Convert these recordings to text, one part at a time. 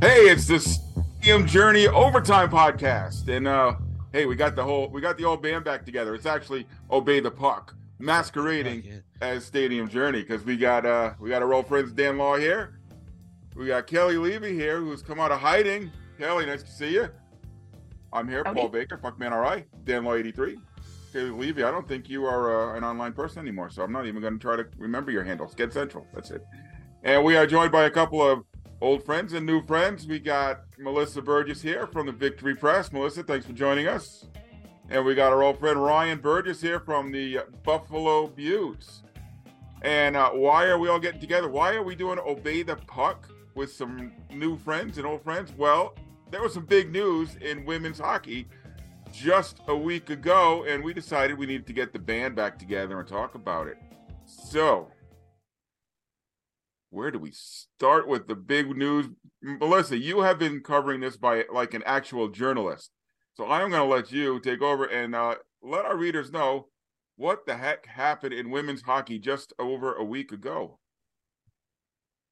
Hey, it's the Stadium Journey Overtime Podcast, and uh, hey, we got the whole we got the old band back together. It's actually Obey the Puck, masquerading as Stadium Journey because we got uh we got our old friends Dan Law here, we got Kelly Levy here who's come out of hiding. Kelly, nice to see you. I'm here, Howdy. Paul Baker, Puckman RI, Dan Law 83. Kelly Levy, I don't think you are uh, an online person anymore, so I'm not even going to try to remember your handle. Sked Central, that's it. And we are joined by a couple of old friends and new friends. We got Melissa Burgess here from the Victory Press. Melissa, thanks for joining us. And we got our old friend Ryan Buress here from the Buffalo Beauts. And uh, why are we all getting together? Why are we doing Obey the Puck with some new friends and old friends? Well, there was some big news in women's hockey just a week ago, and we decided we needed to get the band back together and talk about it. So, where do we start with the big news? Melissa, you have been covering this by like an actual journalist. So I'm going to let you take over and uh, let our readers know what the heck happened in women's hockey just over a week ago.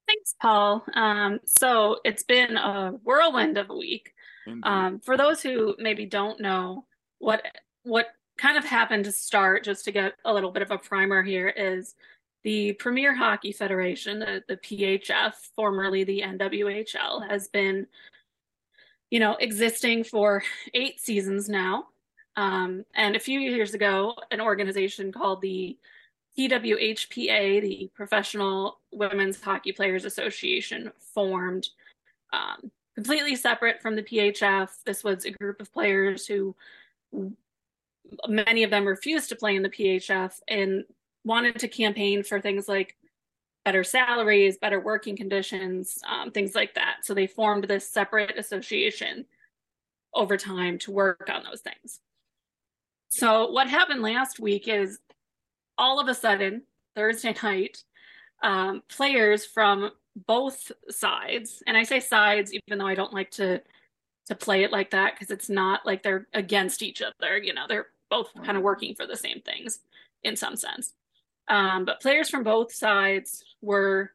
Thanks, Paul. Um, so it's been a whirlwind of a week. Um, for those who maybe don't know what what kind of happened to start, just to get a little bit of a primer here, is the Premier Hockey Federation, the, the PHF, formerly the NWHL, has been, you know, existing for eight seasons now. Um, and a few years ago, an organization called the PWHPA, the Professional Women's Hockey Players Association, formed um, completely separate from the PHF. This was a group of players who many of them refused to play in the PHF and wanted to campaign for things like better salaries, better working conditions, um, things like that. So they formed this separate association over time to work on those things. So what happened last week is all of a sudden, Thursday night, um, players from both sides, and I say sides even though I don't like to to play it like that because it's not like they're against each other. You know, they're both kind of working for the same things in some sense. Um, but players from both sides were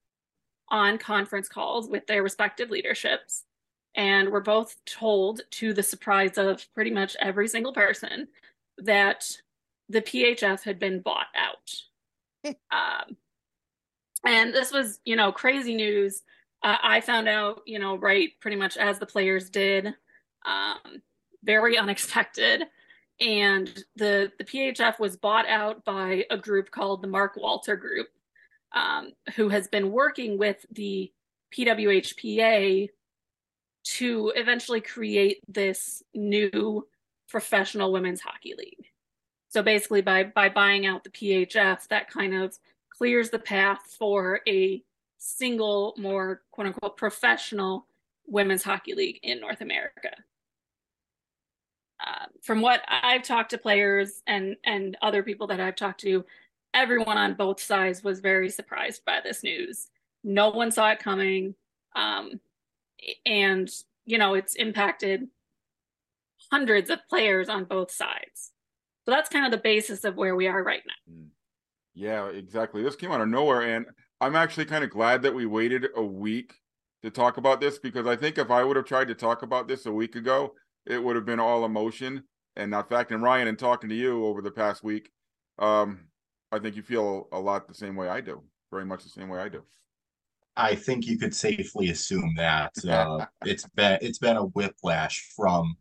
on conference calls with their respective leaderships and were both told to the surprise of pretty much every single person that the PHF had been bought out. um, and this was, you know, crazy news. Uh, I found out, you know, right pretty much as the players did. Um, very unexpected. And the the PHF was bought out by a group called the Mark Walter Group, um, who has been working with the PWHPA to eventually create this new professional women's hockey league. So basically, by by buying out the PHF, that kind of clears the path for a single, more quote unquote professional women's hockey league in North America. Uh, from what I've talked to players and and other people that I've talked to, everyone on both sides was very surprised by this news. No one saw it coming, um, and you know it's impacted hundreds of players on both sides. So that's kind of the basis of where we are right now. Yeah, exactly. This came out of nowhere, and I'm actually kind of glad that we waited a week to talk about this because I think if I would have tried to talk about this a week ago, it would have been all emotion and not fact. And Ryan, and talking to you over the past week, um, I think you feel a lot the same way I do, very much the same way I do. I think you could safely assume that uh, it's been it's been a whiplash from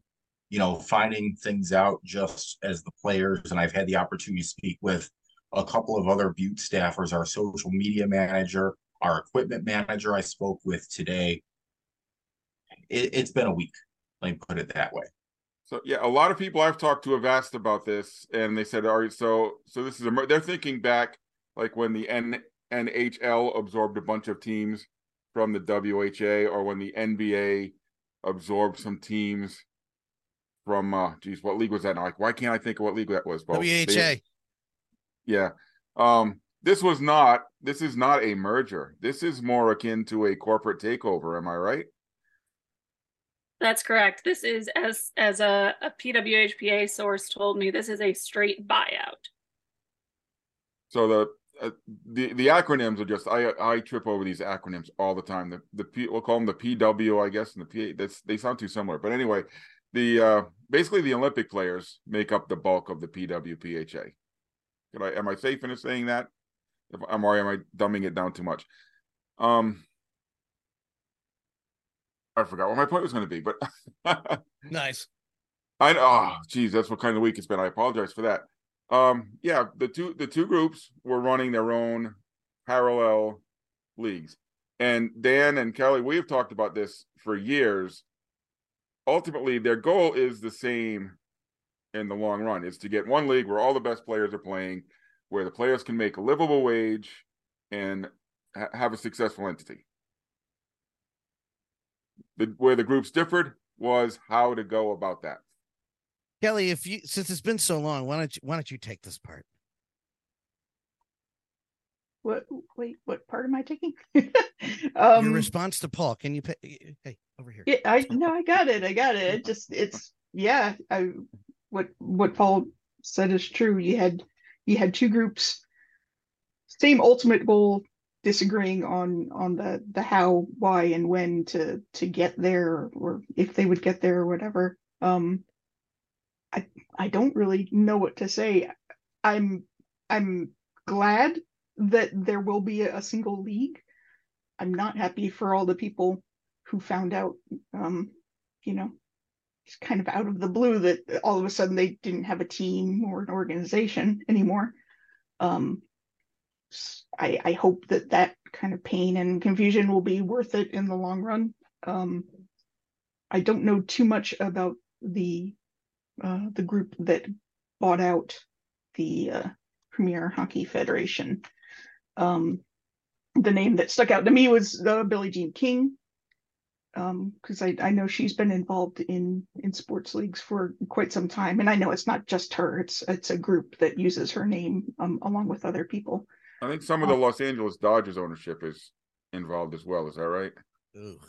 you know finding things out just as the players, and I've had the opportunity to speak with a couple of other Beaut staffers, our social media manager, our equipment manager. I spoke with today. It, it's been a week. Let me put it that way. So yeah, a lot of people I've talked to have asked about this, and they said, "Are so so?" This is a, they're thinking back like when the N, NHL absorbed a bunch of teams from the WHA, or when the NBA absorbed some teams from. uh Geez, what league was that? Like, why can't I think of what league that was? Bo? They- WHA. yeah. Um, this was not. This is not a merger. This is more akin to a corporate takeover. Am I right? That's correct. This is as as a, a PWHPA source told me, this is a straight buyout. So the uh, the the acronyms are just I I trip over these acronyms all the time. The the P, we'll call them the PW, I guess, and the P. That's they sound too similar. But anyway, the uh basically the Olympic players make up the bulk of the PWPHA. Can I am I safe in saying that? If I'm or am I dumbing it down too much? Um, I forgot what my point was going to be, but nice. I oh geez, that's what kind of week it's been. I apologize for that. Um, yeah, the two the two groups were running their own parallel leagues, and Dan and Kelly, we have talked about this for years. Ultimately, their goal is the same in the long run: is to get one league where all the best players are playing, where the players can make a livable wage and ha- have a successful entity. The, where the groups differed was how to go about that. Kelly, if you since it's been so long, why don't you why don't you take this part? What wait, what part am I taking? um Your response to Paul. Can you pay hey over here? Yeah, I no, I got it. I got it. It just it's yeah, I what what Paul said is true. You had you had two groups, same ultimate goal, disagreeing on on the the how, why, and when to to get there, or if they would get there or whatever. Um, I I don't really know what to say. I'm I'm glad that there will be a, single league. I'm not happy for all the people who found out, um, you know, kind of out of the blue that all of a sudden they didn't have a team or an organization anymore. Um, I, I hope that that kind of pain and confusion will be worth it in the long run. Um, I don't know too much about the uh, the group that bought out the uh, Premier Hockey Federation. Um, the name that stuck out to me was uh, Billie Jean King, because um, I, I know she's been involved in in sports leagues for quite some time, and I know it's not just her; it's it's a group that uses her name um, along with other people. I think some of the Los Angeles Dodgers ownership is involved as well. Is that right? Ugh.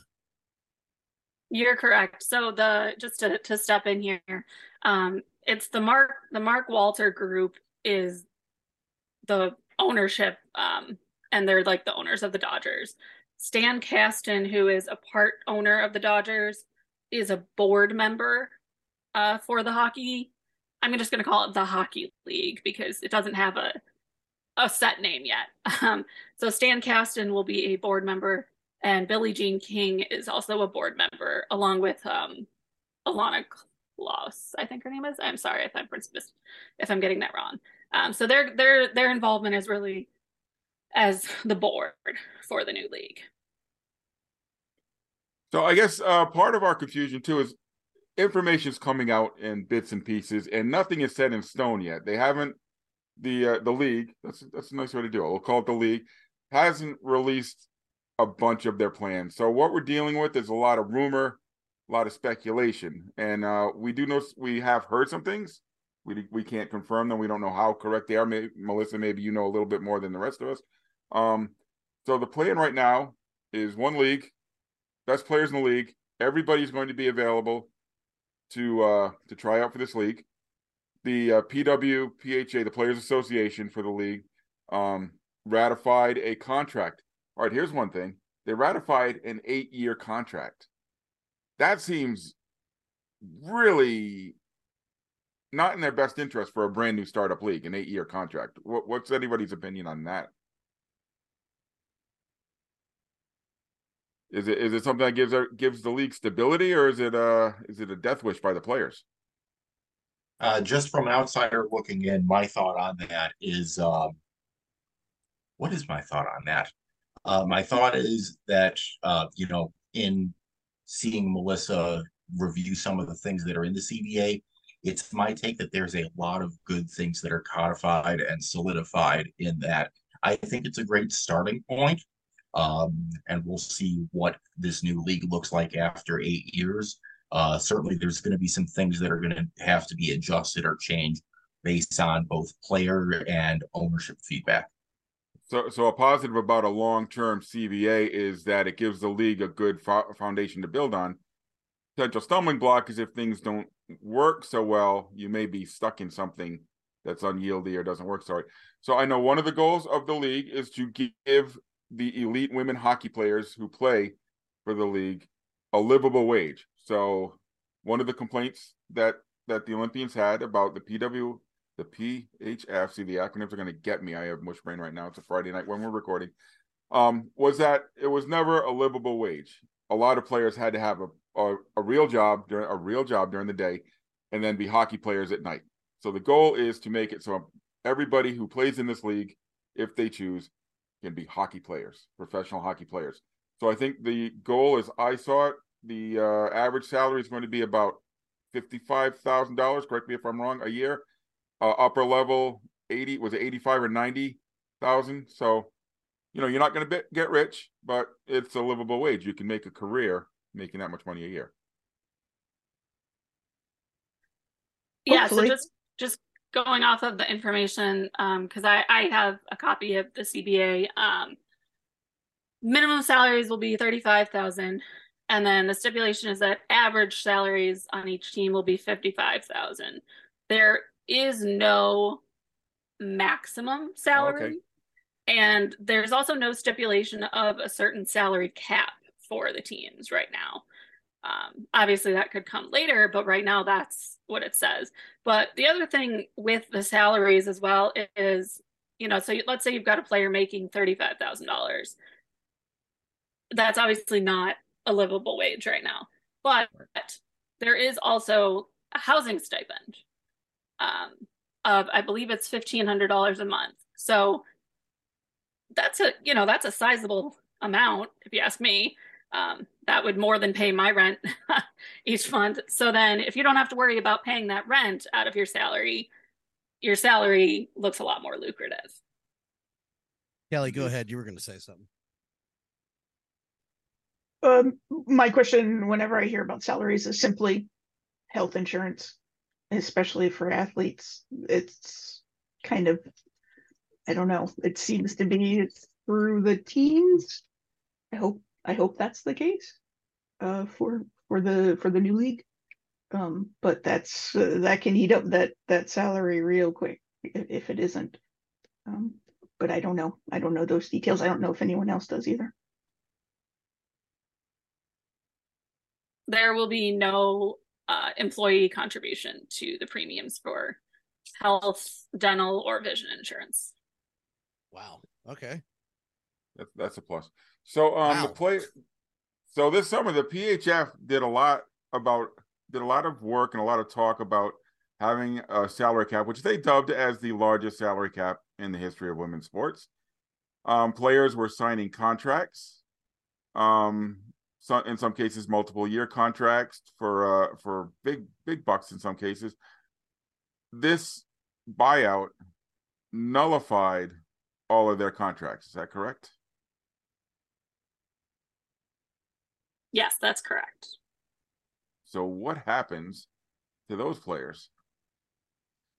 You're correct. So the just to, to step in here, um, it's the Mark the Mark Walter Group is the ownership, um, and they're like the owners of the Dodgers. Stan Kasten, who is a part owner of the Dodgers, is a board member uh, for the hockey. I'm just going to call it the Hockey League because it doesn't have a a set name yet. Um, so Stan Kasten will be a board member, and Billie Jean King is also a board member, along with um, Ilana Kloss, I think her name is. I'm sorry if I'm if I'm getting that wrong. Um, so their their their involvement is really as the board for the new league. So I guess uh, part of our confusion too is information is coming out in bits and pieces, and nothing is set in stone yet. They haven't the uh, the league. That's that's a nice way to do it. We'll call it the league. Hasn't released a bunch of their plans. So what we're dealing with is a lot of rumor, a lot of speculation, and uh, we do know we have heard some things. We we can't confirm them. We don't know how correct they are. Maybe, Melissa, maybe you know a little bit more than the rest of us. Um, so the plan right now is one league, best players in the league. Everybody's going to be available to uh, to try out for this league the uh, PWPHA, the Players Association for the league, um, ratified a contract. All right, here's one thing: they ratified an eight-year contract. That seems really not in their best interest for a brand new startup league, an eight-year contract. What, what's anybody's opinion on that? Is it is it something that gives gives the league stability, or is it uh is it a death wish by the players? Uh, just from an outsider looking in, my thought on that is um, what is my thought on that? Uh, my thought is that, uh, you know, in seeing Melissa review some of the things that are in the CBA, it's my take that there's a lot of good things that are codified and solidified in that. I think it's a great starting point. Um, and we'll see what this new league looks like after eight years. Uh, certainly, there's going to be some things that are going to have to be adjusted or changed based on both player and ownership feedback. So, so a positive about a long-term CBA is that it gives the league a good fo- foundation to build on. Potential stumbling block is if things don't work so well, you may be stuck in something that's unyieldy or doesn't work. Sorry. So I know one of the goals of the league is to give the elite women hockey players who play for the league a livable wage. So one of the complaints that that the Olympians had about the PW the PHF, see the acronyms are going to get me. I have mush brain right now. It's a Friday night when we're recording. Um, was that it was never a livable wage. A lot of players had to have a, a, a real job during a real job during the day and then be hockey players at night. So the goal is to make it so everybody who plays in this league, if they choose, can be hockey players, professional hockey players. So I think the goal, as I saw it, the uh, average salary is going to be about fifty-five thousand dollars. Correct me if I'm wrong. A year, uh, upper level eighty was it eighty-five or ninety thousand? So, you know, you're not going to get rich, but it's a livable wage. You can make a career making that much money a year. Yeah. Hopefully. So just just going off of the information, because um, I I have a copy of the CBA. Um, minimum salaries will be thirty-five thousand and then the stipulation is that average salaries on each team will be 55,000. There is no maximum salary. Okay. And there's also no stipulation of a certain salary cap for the teams right now. Um, obviously, that could come later, but right now that's what it says. But the other thing with the salaries as well is, you know, so let's say you've got a player making $35,000. That's obviously not a livable wage right now. But there is also a housing stipend um, of, I believe it's $1,500 a month. So that's a, you know, that's a sizable amount, if you ask me. Um, that would more than pay my rent each month. So then if you don't have to worry about paying that rent out of your salary, your salary looks a lot more lucrative. Kelly, go ahead. You were going to say something. Um, my question, whenever I hear about salaries, is simply health insurance, especially for athletes. It's kind of, I don't know. It seems to be through the teams. I hope I hope that's the case uh, for for the for the new league. Um, but that's uh, that can eat up that that salary real quick if, if it isn't. Um, but I don't know. I don't know those details. I don't know if anyone else does either. There will be no uh, employee contribution to the premiums for health, dental, or vision insurance. Wow. Okay. That's that's a plus. So um wow. the play so this summer the PHF did a lot about did a lot of work and a lot of talk about having a salary cap, which they dubbed as the largest salary cap in the history of women's sports. Um, players were signing contracts. Um, some in some cases multiple year contracts for uh for big big bucks in some cases. This buyout nullified all of their contracts. Is that correct? Yes that's correct. So what happens to those players?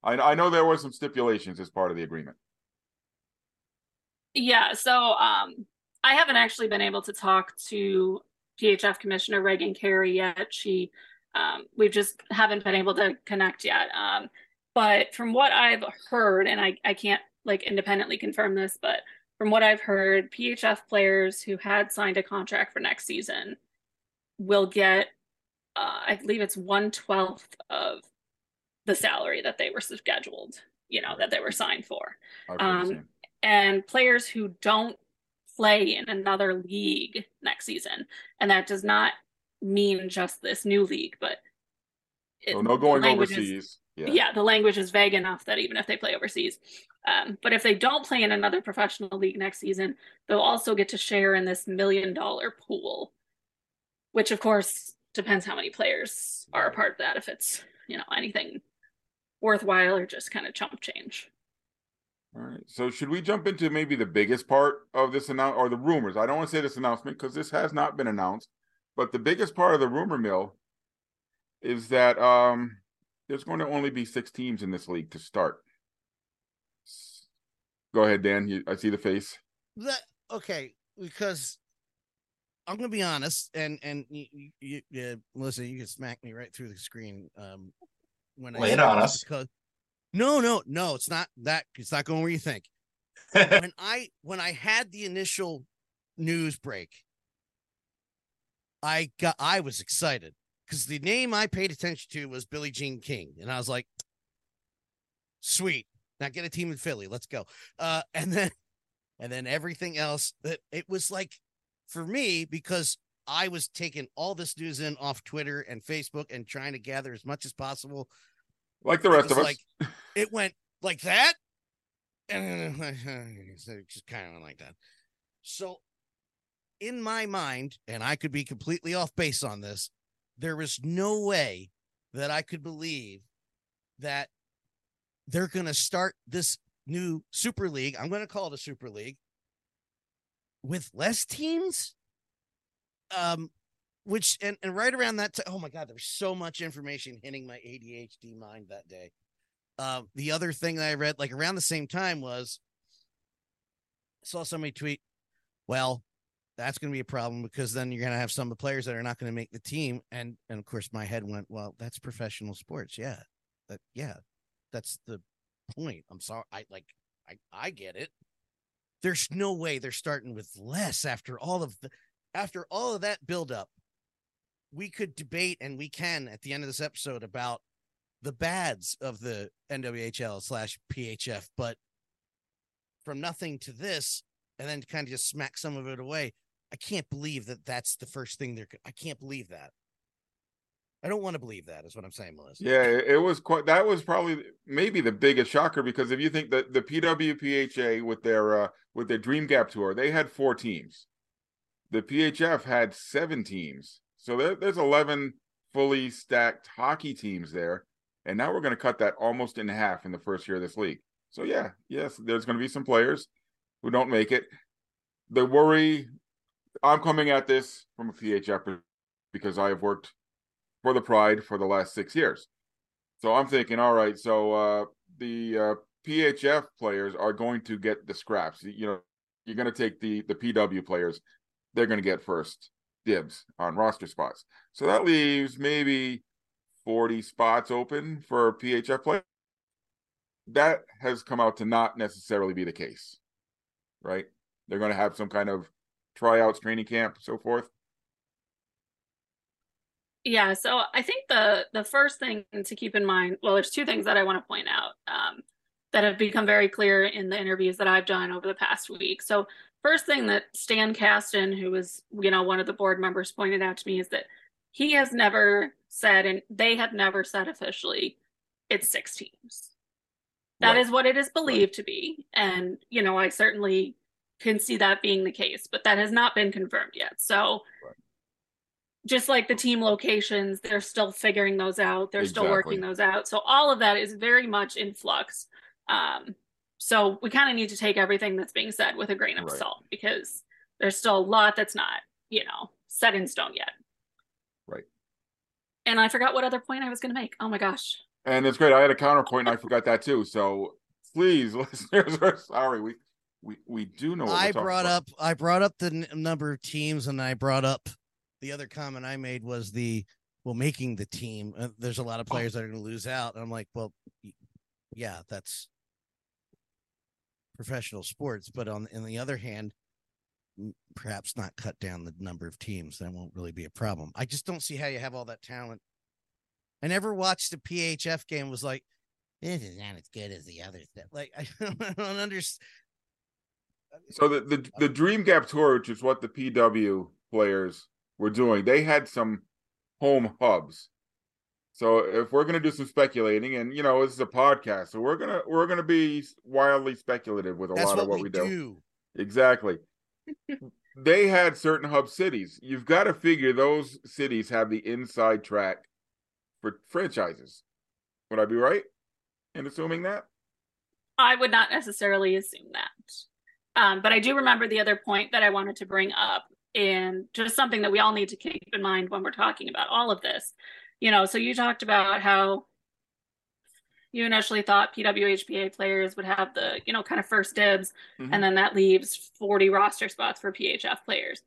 I, I know there were some stipulations as part of the agreement. Yeah so um I haven't actually been able to talk to PHF Commissioner Reagan Carey yet. She, um, we just haven't been able to connect yet. Um, but from what I've heard, and I, I can't like independently confirm this, but from what I've heard, PHF players who had signed a contract for next season will get, uh, I believe it's one twelfth of the salary that they were scheduled, you know, that they were signed for. Um, and players who don't play in another league next season. And that does not mean just this new league, but it, oh, no going overseas. yeah. yeah, the language is vague enough that even if they play overseas, um, but if they don't play in another professional league next season, they'll also get to share in this million dollar pool, which of course depends how many players are a part of that. If it's you know anything worthwhile or just kind of chump change. All right. So should we jump into maybe the biggest part of this announcement or the rumors? I don't want to say this announcement because this has not been announced, but the biggest part of the rumor mill is that um there's going to only be six teams in this league to start. Go ahead, Dan. You, I see the face. That okay, because I'm gonna be honest, and and you, you, you listen, you can smack me right through the screen um when Lay I it on us because No, no, no. It's not that. It's not going where you think. when I when I had the initial news break, I got I was excited because the name I paid attention to was Billie Jean King, and I was like, "Sweet, now get a team in Philly, let's go." Uh, and then, and then everything else that it was like for me because I was taking all this news in off Twitter and Facebook and trying to gather as much as possible. Like the rest of us, like it went like that, and just kind of like that. So, in my mind, and I could be completely off base on this, there was no way that I could believe that they're going to start this new Super League. I'm going to call it a Super League with less teams. Um, which and, and right around that time, oh my god, there's so much information hitting my ADHD mind that day. Um, the other thing that I read, like around the same time, was I saw somebody tweet, "Well, that's going to be a problem because then you're going to have some of the players that are not going to make the team." And and of course, my head went, "Well, that's professional sports, yeah, yeah, that's the point." I'm sorry, I like, I I get it. There's no way they're starting with less after all of the after all of that buildup. We could debate, and we can at the end of this episode about the bads of the NWHL slash PHF, but from nothing to this, and then kind of just smack some of it away. I can't believe that that's the first thing they're. I can't believe that. I don't want to believe that. Is what I'm saying, Melissa. Yeah, it was quite. That was probably maybe the biggest shocker because if you think that the PWPHA with their uh, with their Dream Gap tour, they had four teams. The PHF had seven teams, so there, there's 11 fully stacked hockey teams there, and now we're going to cut that almost in half in the first year of this league. So yeah, yes, there's going to be some players who don't make it. The worry, I'm coming at this from a PHF because I have worked for the Pride for the last six years. So I'm thinking, all right, so uh, the uh, PHF players are going to get the scraps. You know, you're going to take the the PW players; they're going to get first dibs on roster spots. So that leaves maybe 40 spots open for PHF play. That has come out to not necessarily be the case, right? They're going to have some kind of tryouts, training camp, so forth. Yeah, so I think the the first thing to keep in mind, well, there's two things that I want to point out um, that have become very clear in the interviews that I've done over the past week. So first thing that Stan Kasten, who was you know one of the board members, pointed out to me is that he has never said, and they have never said officially, it's six teams. That right. is what it is believed right. to be, and you know I certainly can see that being the case, but that has not been confirmed yet. So. Right just like the team locations, they're still figuring those out. They're exactly. still working those out. So all of that is very much in flux. Um, so we kind of need to take everything that's being said with a grain of salt because there's still a lot that's not, you know, set in stone yet. Right. And I forgot what other point I was going to make. Oh my gosh. And it's great. I had a counterpoint and I forgot that too. So please, listeners, are sorry. We we we do know. I brought up I brought up the n- number of teams and I brought up the other comment I made was the well making the team. Uh, there's a lot of players that are going to lose out. And I'm like, well, yeah, that's professional sports, but on in the other hand, perhaps not cut down the number of teams. That won't really be a problem. I just don't see how you have all that talent. I never watched a PHF game. Was like, this is not as good as the other stuff. Like I don't, I don't understand. So the, the the Dream Gap Tour, which is what the PW players were doing. They had some home hubs. So if we're going to do some speculating, and you know this is a podcast, so we're gonna we're gonna be wildly speculative with a That's lot what of what we, we do. do. Exactly. They had certain hub cities. You've got to figure those cities have the inside track for franchises. Would I be right in assuming that? I would not necessarily assume that. Um, but I do remember the other point that I wanted to bring up and just something that we all need to keep in mind when we're talking about all of this you know so you talked about how you initially thought pwhpa players would have the you know kind of first dibs mm-hmm. and then that leaves 40 roster spots for phf players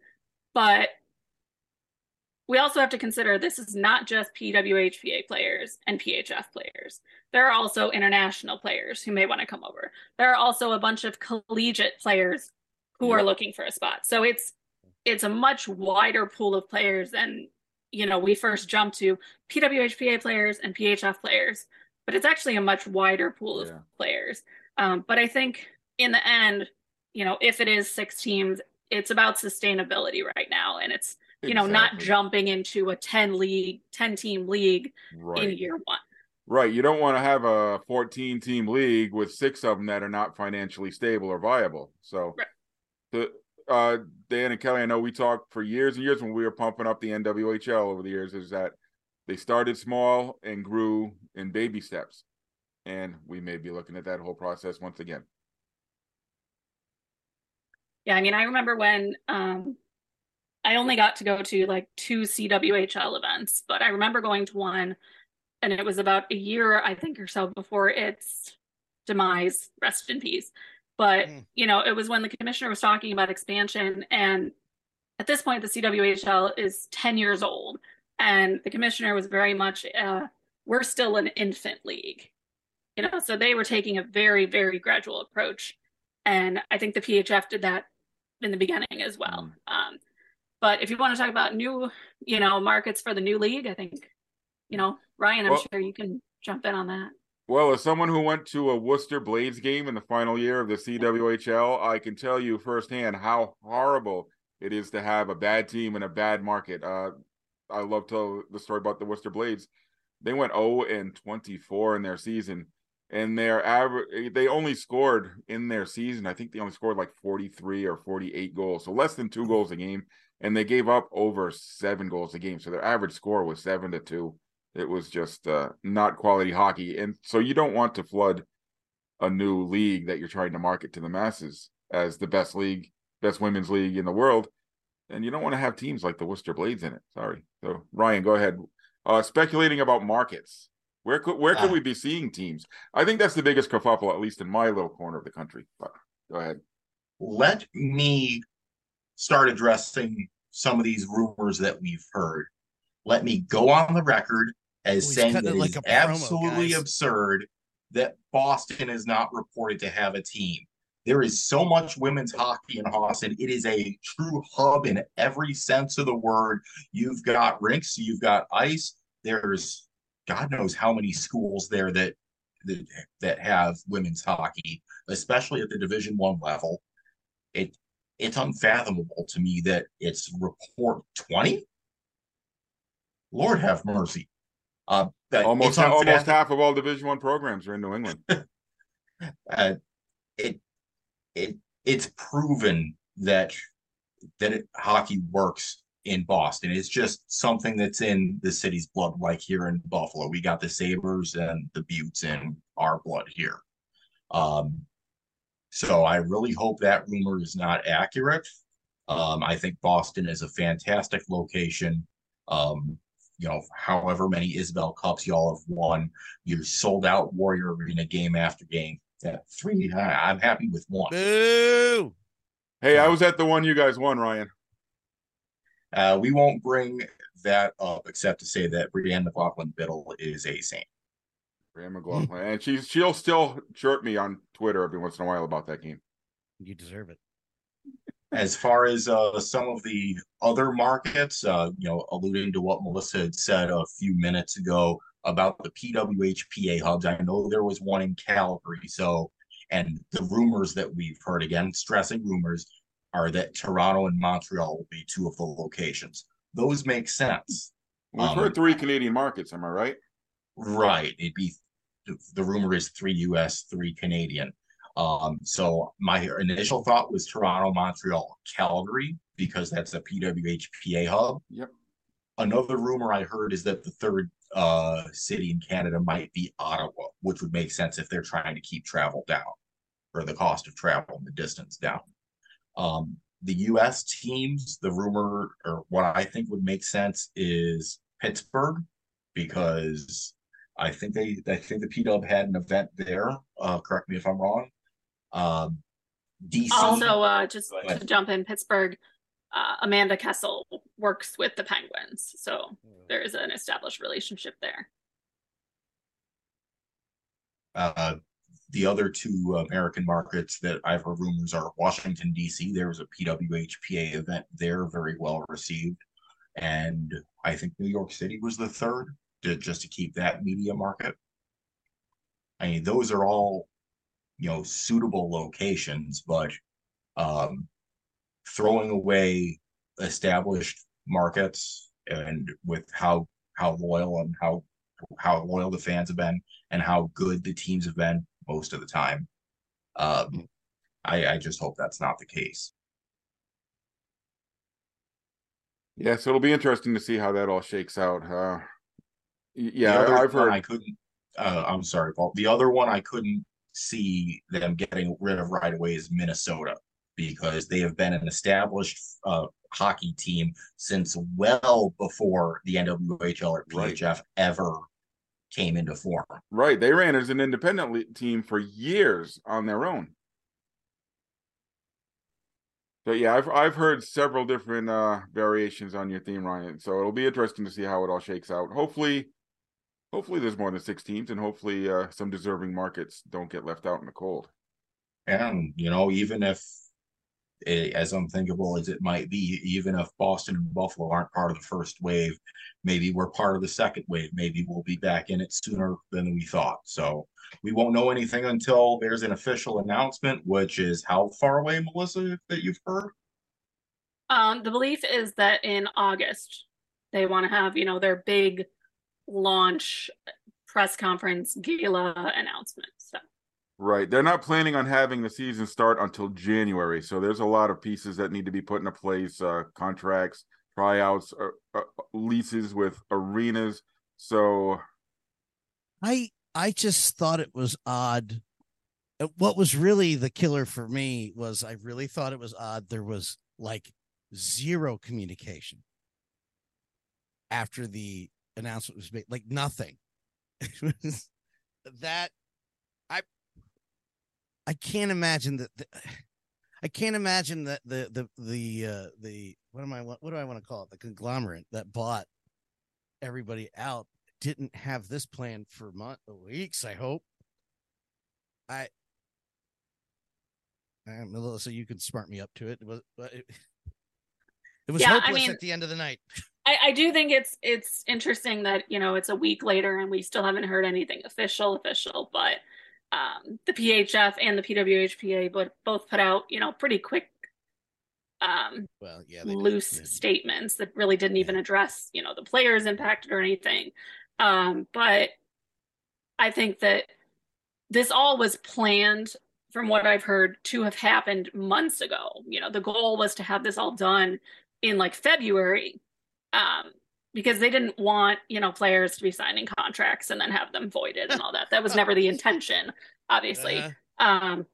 but we also have to consider this is not just PWHPA players and PHF players. There are also international players who may want to come over. There are also a bunch of collegiate players who are looking for a spot. So it's it's a much wider pool of players than you know we first jumped to PWHPA players and PHF players, but it's actually a much wider pool of Yeah. players. Um, but I think in the end, you know, if it is six teams, it's about sustainability right now, and it's you know not jumping into a 10 league 10 team league in year one Right. You don't want to have a 14 team league with six of them that are not financially stable or viable. So, Right. the uh, Dan and Kelly, I know we talked for years and years when we were pumping up the NWHL over the years, is that they started small and grew in baby steps. And we may be looking at that whole process once again. yeah i mean i remember when um i only got to go to like two cwhl events but i remember going to one and it was about a year i think or so before its demise rest in peace but Mm. you know it was when the commissioner was talking about expansion and at this point the cwhl is 10 years old and the commissioner was very much uh, we're still an infant league you know so they were taking a very very gradual approach. And i think the phf did that in the beginning as well. Um, but if you want to talk about new you know markets for the new league i think you know ryan i'm Well- sure you can jump in on that. Well, as someone who went to a Worcester Blades game in the final year of the CWHL, I can tell you firsthand how horrible it is to have a bad team in a bad market. Uh, I love tell the story about the Worcester Blades. They went 0 and 24 in their season, and their average they only scored in their season. I think they only scored like 43 or 48 goals, so less than two goals a game, and they gave up over seven goals a game. So their average score was seven to two it was just uh, not quality hockey and so you don't want to flood a new league that you're trying to market to the masses as the best league best women's league in the world and you don't want to have teams like the worcester blades in it sorry so ryan go ahead uh speculating about markets where could where could Ah. we be seeing teams i think that's the biggest kerfuffle at least in my little corner of the country but go ahead let me start addressing some of these rumors that we've heard. Let me go on the record as Oh, saying cutting that it it like is promo, absolutely guys. absurd that Boston is not reported to have a team. There is so much women's hockey in Boston. It is a true hub in every sense of the word. You've got rinks, you've got ice. There's God knows how many schools there that that, that have women's hockey, especially at the Division One level. It it's unfathomable to me that it's report 20 lord have mercy uh almost almost half of all division one programs are in new england uh, it it it's proven that that it, hockey works in Boston. It's just something that's in the city's blood, like here in Buffalo. We got the Sabres and the Beauts in our blood here. Um, so I really hope that rumor is not accurate. Um, I think Boston is a fantastic location. Um, you know, however many Isobel Cups y'all have won, you sold out Warrior Arena game after game. Yeah, three. I, I'm happy with one. Boo! hey i was at the one you guys won ryan Uh, we won't bring that up except to say that Brianne McLaughlin Biddle is a saint. Graham McLaughlin. and she's she'll still chirp me on Twitter every once in a while about that game. You deserve it. As far as uh, some of the other markets, uh, you know, alluding to what Melissa had said a few minutes ago about the PWHPA hubs, I know there was one in Calgary. So, and the rumors that we've heard again, stressing rumors, are that Toronto and Montreal will be two of the locations. Those make sense. We've Um, heard three Canadian markets. Am I right? Right. It'd be the rumor is three US, three Canadian. Um, so my initial thought was Toronto, Montreal, Calgary, because that's a PWHPA hub. Yep. Another rumor I heard is that the third uh city in Canada might be Ottawa, which would make sense if they're trying to keep travel down or the cost of travel and the distance down. Um, the US teams, the rumor or what I think would make sense is Pittsburgh, because I think they I think the P Dub had an event there. Uh, correct me if I'm wrong. Um, DC. Also, uh, just to jump in, Pittsburgh, uh, Amanda Kessel works with the Penguins. So there is an established relationship there. Uh, the other two American markets that I've heard rumors are Washington, D.C. There was a PWHPA event there, very well received. And I think New York City was the third, to, just to keep that media market. I mean, those are all, you know, suitable locations, but um, throwing away established markets and with how how loyal and how how loyal the fans have been and how good the teams have been most of the time. Um, I, I just hope that's not the case. Yeah, so it'll be interesting to see how that all shakes out. Uh, yeah, I've heard. I couldn't. Uh, I'm sorry, Paul. The other one I couldn't see them getting rid of right away is Minnesota because they have been an established uh, hockey team since well before the NWHL or Right. PHF ever came into form. Right, they ran as an independent le- team for years on their own. So yeah, I've I've heard several different uh variations on your theme, Ryan. So it'll be interesting to see how it all shakes out. Hopefully, hopefully there's more than six teams, and hopefully uh some deserving markets don't get left out in the cold. And you know, even if as unthinkable as it might be, even if Boston and Buffalo aren't part of the first wave, maybe we're part of the second wave. Maybe we'll be back in it sooner than we thought. So we won't know anything until there's an official announcement, which is how far away, Melissa, that you've heard? Um, the belief is that in August they want to have, you know, their big launch press conference gala announcement. Right, they're not planning on having the season start until January. So there's a lot of pieces that need to be put into place: uh contracts, tryouts, uh, uh, leases with arenas. So I I just thought it was odd. Uh, What was really the killer for me was I really thought it was odd. There was like zero communication after the announcement was made, like nothing. That I I can't imagine that. The, I can't imagine that the the the uh, the what am I what do I want to call it the conglomerate that bought everybody out didn't have this plan for months, weeks. I hope. I, uh, Melissa, you can smart me up to it. It was, but it, it was Yeah, I hopeless mean- at the end of the night. I, I do think it's it's interesting that you know it's a week later and we still haven't heard anything official official, but um, the PHF and the PWHPA but both put out you know pretty quick um, Well, yeah, did, loose yeah. statements that really didn't even address you know the players impacted or anything. Um, but I think that this all was planned from what I've heard to have happened months ago. You know, the goal was to have this all done in like February um, because they didn't want, you know, players to be signing contracts and then have them voided and all that. That was never the intention, obviously. Uh-huh. Um,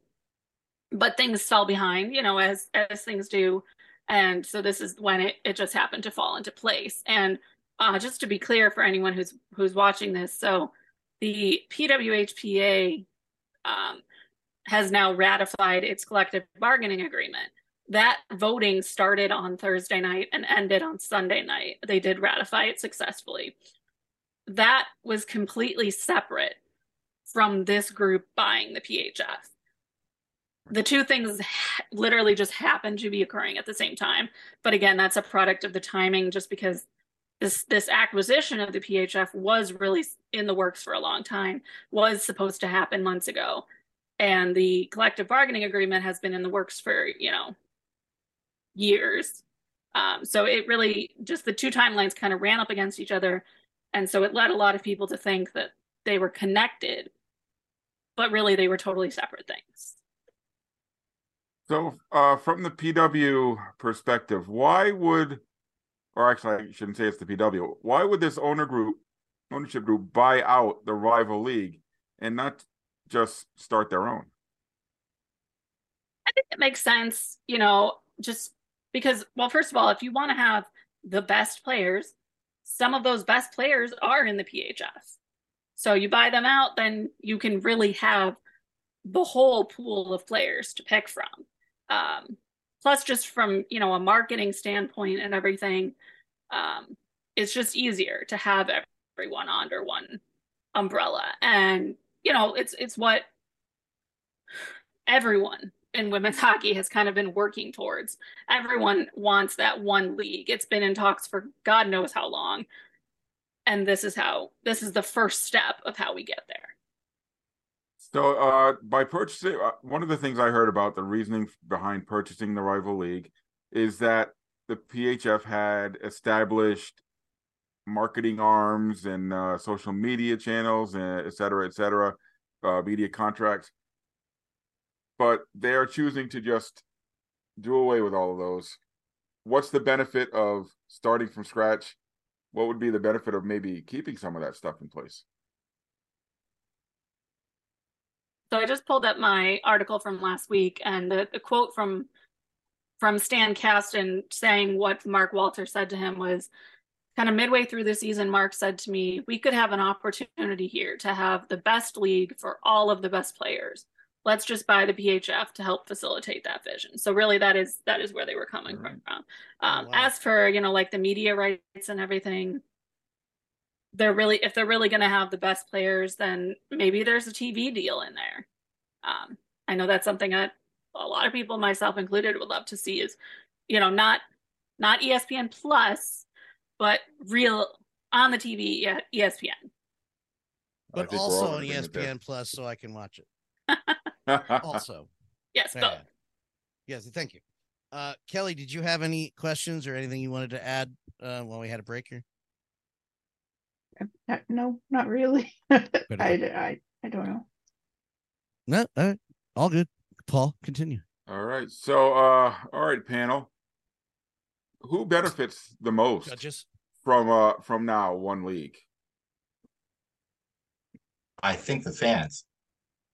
but things fell behind, you know, as as things do. And so this is when it, it just happened to fall into place. And uh, just to be clear for anyone who's who's watching this, so the PWHPA um, has now ratified its collective bargaining agreement. That voting started on Thursday night and ended on Sunday night. They did ratify it successfully. That was completely separate from this group buying the PHF. The two things literally just happened to be occurring at the same time. But again, that's a product of the timing just because this this acquisition of the PHF was really in the works for a long time, was supposed to happen months ago. And the collective bargaining agreement has been in the works for, you know, years. Um, so it really just the two timelines kind of ran up against each other. And so it led a lot of people to think that they were connected, but really they were totally separate things. So, uh, from the PW perspective, why would, or actually, I shouldn't say it's the PW. Why would this owner group, ownership group, buy out the rival league and not just start their own? I think it makes sense, you know, just because, well, first of all, if you want to have the best players, some of those best players are in the PHF. So you buy them out, then you can really have the whole pool of players to pick from. Um, plus just from you know a marketing standpoint and everything um, it's just easier to have everyone under one umbrella and you know it's it's what everyone in women's hockey has kind of been working towards. Everyone wants that one league. It's been in talks for god knows how long. And this is how this is the first step of how we get there. So, uh, by purchasing, uh, one of the things I heard about the reasoning behind purchasing the rival league is that the PHF had established marketing arms and uh, social media channels, and uh, et cetera, et cetera, uh, media contracts. But they are choosing to just do away with all of those. What's the benefit of starting from scratch? What would be the benefit of maybe keeping some of that stuff in place? So I just pulled up my article from last week and the, the quote from from Stan Kasten saying what Mark Walter said to him was kind of midway through the season, Mark said to me, We could have an opportunity here to have the best league for all of the best players. Let's just buy the PHF to help facilitate that vision. So really that is that is where they were coming right. from. Um, oh, wow. As for, you know, like the media rights and everything, they're really if they're really going to have the best players then maybe there's a tv deal in there um, i know that's something that a lot of people myself included would love to see is you know not not espn plus but real on the tv espn but also on espn plus so i can watch it also yes both. yes thank you uh kelly did you have any questions or anything you wanted to add uh, while we had a break here uh, no, not really. I, I, I don't know. No, all, right. all good. Paul, continue. All right. So, uh, all right, panel. Who benefits the most Judges. from uh from now one league? I think the fans.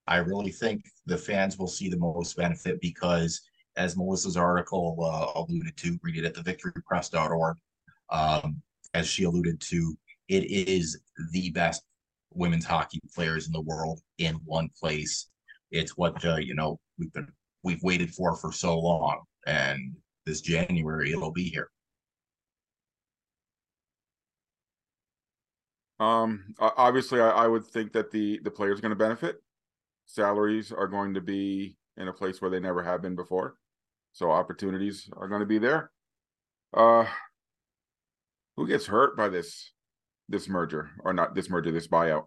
I really think the fans will see the most benefit because, as Melissa's article uh, alluded to, read it at the victorypress.org. Um, as she alluded to, it is the best women's hockey players in the world in one place. It's what uh, you know we've been we've waited for for so long, and this January it'll be here. Um, obviously, I, I would think that the the players are going to benefit. Salaries are going to be in a place where they never have been before, so opportunities are going to be there. Uh, who gets hurt by this? this merger or not this merger, this buyout?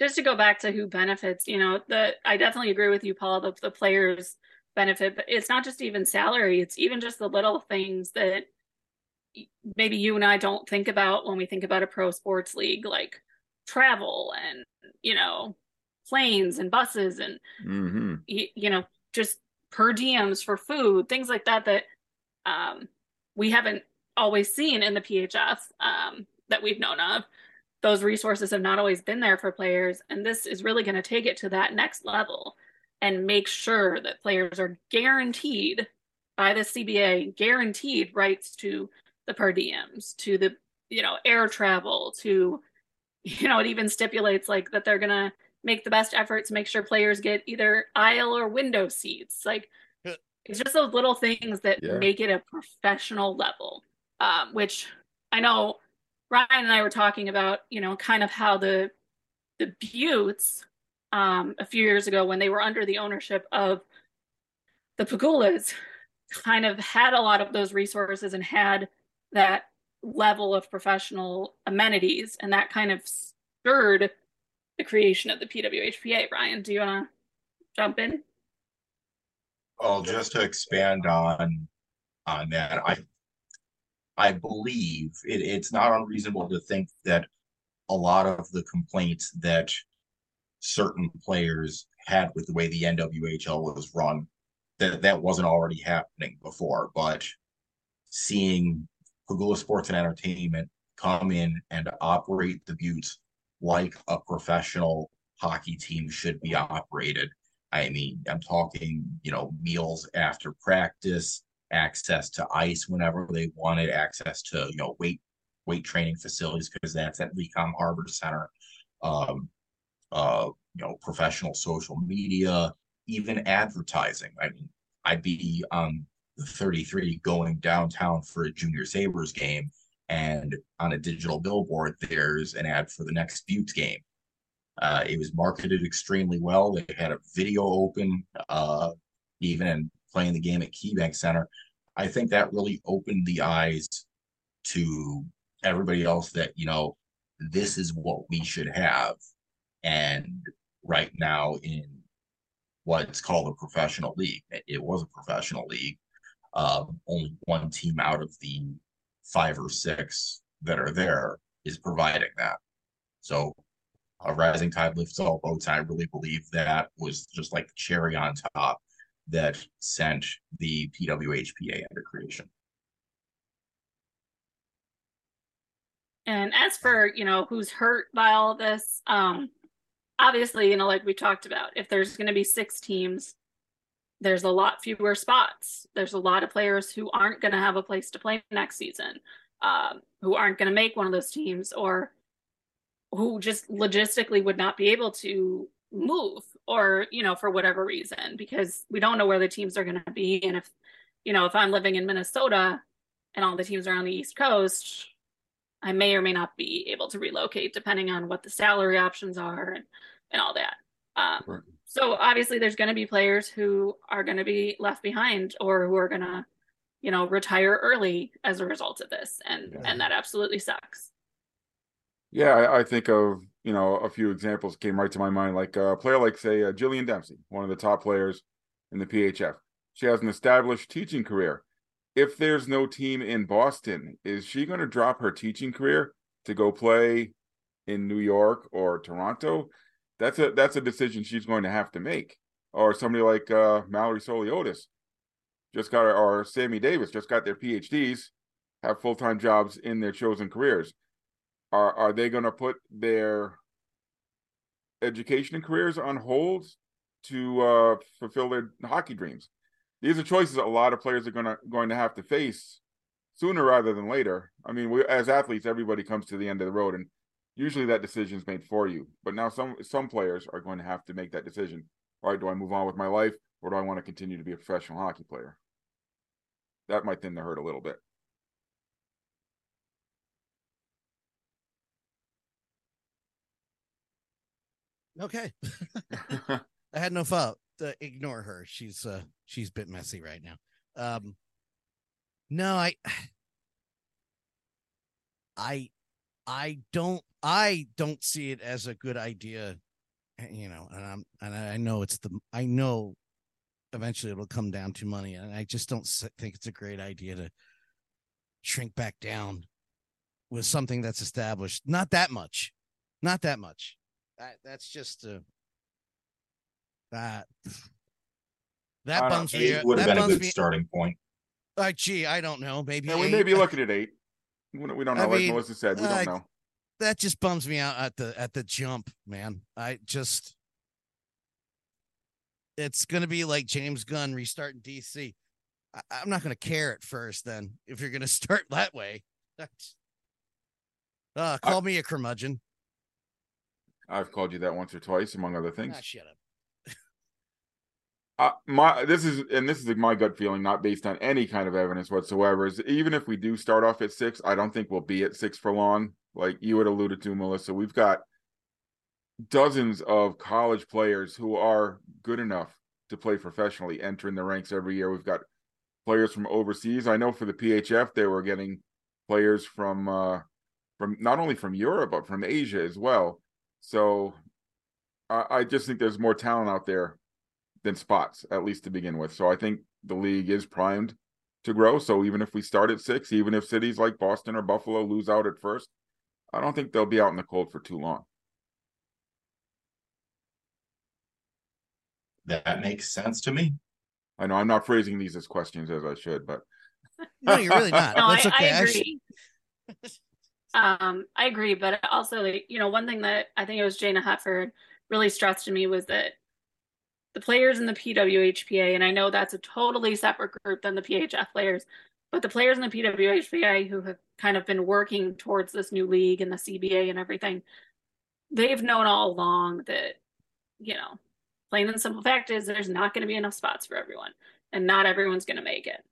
Just to go back to who benefits, you know, the I definitely agree with you, Paul. The the players benefit, but it's not just even salary; it's even just the little things that maybe you and I don't think about when we think about a pro sports league, like travel and you know planes and buses and mm-hmm. you, you know just per diems for food, things like that. That um, we haven't always seen in the PHF um, that we've known of. Those resources have not always been there for players, and this is really going to take it to that next level and make sure that players are guaranteed by the CBA, guaranteed rights to the per diems, to the you know air travel, to you know it even stipulates like that they're going to make the best effort to make sure players get either aisle or window seats. Like it's just those little things that yeah. make it a professional level um, which I know Ryan and I were talking about, you know, kind of how the the Beauts um, a few years ago when they were under the ownership of the Pegulas kind of had a lot of those resources and had that level of professional amenities and that kind of stirred the creation of the PWHPA. Ryan, do you want to jump in? Well, just to expand on on that, I I believe it, it's not unreasonable to think that a lot of the complaints that certain players had with the way the NWHL was run, that that wasn't already happening before. But seeing Pegula Sports and Entertainment come in and operate the Beauts like a professional hockey team should be operated. I mean, I'm talking, you know, meals after practice, access to ice whenever they wanted, access to you know weight weight training facilities because that's at Lecom Harbor Center. Um, uh, you know, professional social media, even advertising. I mean, I'd be on the 33 going downtown for a Junior Sabres game, and on a digital billboard, there's an ad for the next Beauts game. Uh, it was marketed extremely well. They had a video open, uh, even in playing the game at KeyBank Center. I think that really opened the eyes to everybody else that, you know, this is what we should have. And right now, in what's called a professional league, it was a professional league. Uh, only one team out of the five or six that are there is providing that. So a rising tide lifts all boats. I really believe that was just like the cherry on top that sent the PWHPA into creation. And as for, you know, who's hurt by all this, um, obviously, you know, like we talked about, if there's going to be six teams, there's a lot fewer spots. There's a lot of players who aren't going to have a place to play next season, um, who aren't going to make one of those teams, or who just logistically would not be able to move, or you know, for whatever reason, because we don't know where the teams are going to be. And if you know, if I'm living in Minnesota and all the teams are on the East Coast, I may or may not be able to relocate depending on what the salary options are and, and all that. Um, right. So obviously, there's going to be players who are going to be left behind or who are going to, you know, retire early as a result of this, and yeah. and that absolutely sucks. Yeah, I, I, think of you know a few examples came right to my mind, like a player like say uh, Jillian Dempsey, one of the top players in the PHF. She has an established teaching career if there's no team in Boston, is she going to drop her teaching career to go play in New York or Toronto? That's a that's a decision she's going to have to make. Or somebody like uh, Mallory Souliotis just got or Sammy Davis just got their PhDs, have full time jobs in their chosen careers. Are are they going to put their education and careers on hold to uh, fulfill their hockey dreams? these are choices a lot of players are gonna going to have to face sooner rather than later. I mean, we as athletes, everybody comes to the end of the road, and usually that decision is made for you. But now some some players are going to have to make that decision. All right, do I move on with my life, or do I want to continue to be a professional hockey player? That might thin the hurt a little bit. Okay. I had no fault uh, ignore her. She's uh she's a bit messy right now. Um no, I I I don't I don't see it as a good idea, eh, you know, and I'm and I know it's the I know eventually it'll come down to money and I just don't think it's a great idea to shrink back down with something that's established. Not that much. Not that much. That that's just uh that that bums me. Would have been a good me. starting point. Like, gee, I don't know. Maybe yeah, we may be looking at eight. We don't know. I mean, Melissa said, we don't know. That just bums me out at the at the jump, man. I just it's gonna be like James Gunn restarting DC. I, am not gonna care at first. Then if you're gonna start that way, uh, call I, me a curmudgeon. I've called you that once or twice, among other things. Ah, shut up my this is and this is my gut feeling, not based on any kind of evidence whatsoever. Is even if we do start off at six, I don't think we'll be at six for long. Like you had alluded to, Melissa, we've got dozens of college players who are good enough to play professionally entering the ranks every year. We've got players from overseas. I know for the PHF they were getting players from uh from not only from Europe but from Asia as well. So I, I just think there's more talent out there than spots, at least to begin with. So I think the league is primed to grow. So even if we start at six, even if cities like Boston or Buffalo lose out at first, I don't think they'll be out in the cold for too long. That makes sense to me. I know I'm not phrasing these as questions as I should, but no, you're really not. no, That's I, okay. I agree. um, I agree, but also, you know, one thing that I think it was Jayna Hefford really stressed to me was that the players in the PWHPA, and I know that's a totally separate group than the PHF players, but the players in the PWHPA who have kind of been working towards this new league and the CBA and everything, they've known all along that, you know, plain and simple fact is there's not going to be enough spots for everyone and not everyone's going to make it.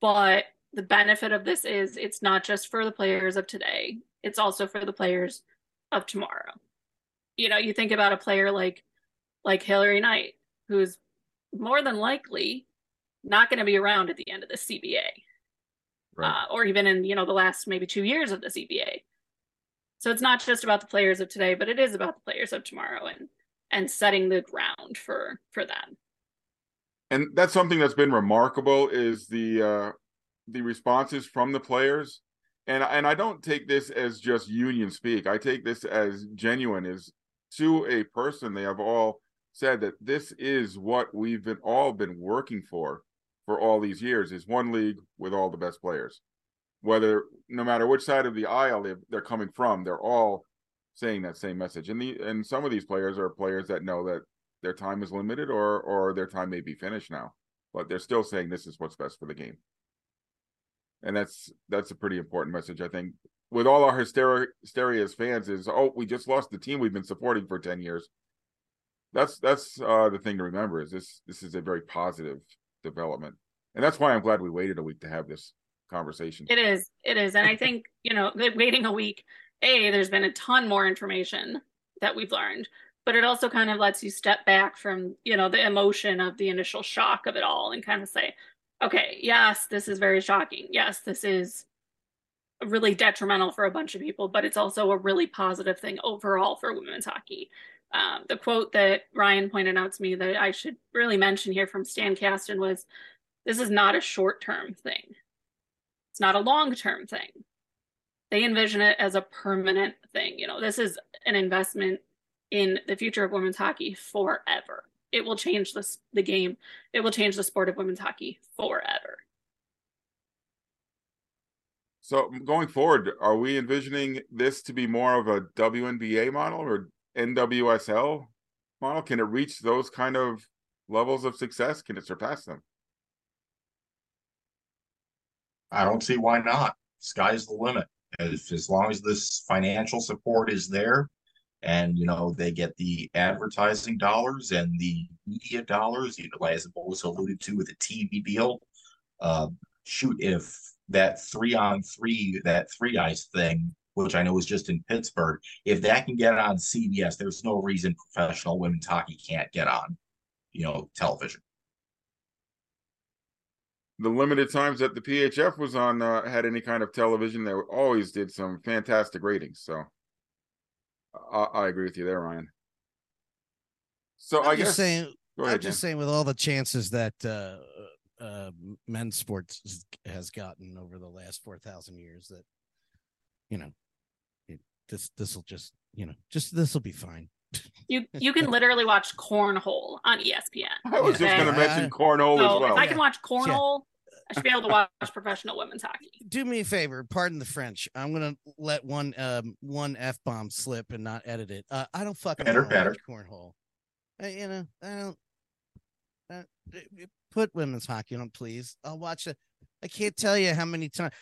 But the benefit of this is it's not just for the players of today, it's also for the players of tomorrow. You know, you think about a player like like Hilary Knight, who's more than likely not going to be around at the end of the CBA. Right. Uh, or even in, you know, the last maybe two years of the CBA. So it's not just about the players of today, but it is about the players of tomorrow and and setting the ground for for them. And that's something that's been remarkable is the uh the responses from the players. And and I don't take this as just union speak. I take this as genuine is to a person they have all said that this is what we've been all been working for for all these years is one league with all the best players whether no matter which side of the aisle they're, coming from, they're all saying that same message. And the and some of these players are players that know that their time is limited or or their time may be finished now, but they're still saying this is what's best for the game. And that's that's a pretty important message, I think. With all our hysteria, hysteria as fans, is oh, we just lost the team we've been supporting for ten years. That's that's uh, the thing to remember is this this is a very positive development, and that's why I'm glad we waited a week to have this conversation. It is. It is. And I think, you know, waiting a week, A, there's been a ton more information that we've learned, but it also kind of lets you step back from, you know, the emotion of the initial shock of it all and kind of say, okay, yes, this is very shocking. Yes, this is really detrimental for a bunch of people, but it's also a really positive thing overall for women's hockey. Um, the quote that Ryan pointed out to me that I should really mention here from Stan Kasten was, this is not a short term thing. It's not a long term thing. They envision it as a permanent thing. You know, this is an investment in the future of women's hockey forever. It will change the, the game. It will change the sport of women's hockey forever. So going forward, are we envisioning this to be more of a WNBA model or NWSL model? Can it reach those kind of levels of success? Can it surpass them? I don't see why not. Sky's the limit. If as long as this financial support is there, and you know they get the advertising dollars and the media dollars, you know, as was alluded to with the TV deal. Uh, shoot, if that three on three, that three ice thing, which I know is just in Pittsburgh, if that can get on CBS, there's no reason professional women's hockey can't get on, you know, television the limited times that the PHF was on uh, had any kind of television, they always did some fantastic ratings. So I, I agree with you there, Ryan. So I'm i guess saying, ahead, I'm just saying, with all the chances that uh, uh, men's sports has gotten over the last four thousand years, that you know, it, this this will just you know, just this will be fine. You you can literally watch cornhole on ESPN. I was okay? just going to mention cornhole so as well. If I can watch cornhole I should be able to watch professional women's hockey. Do me a favor, pardon the French. I'm gonna let one um one f bomb slip and not edit it. Uh, I don't fucking better, better. cornhole. I, you know, I don't. Uh, put women's hockey on, please. I'll watch it. I can't tell you how many times.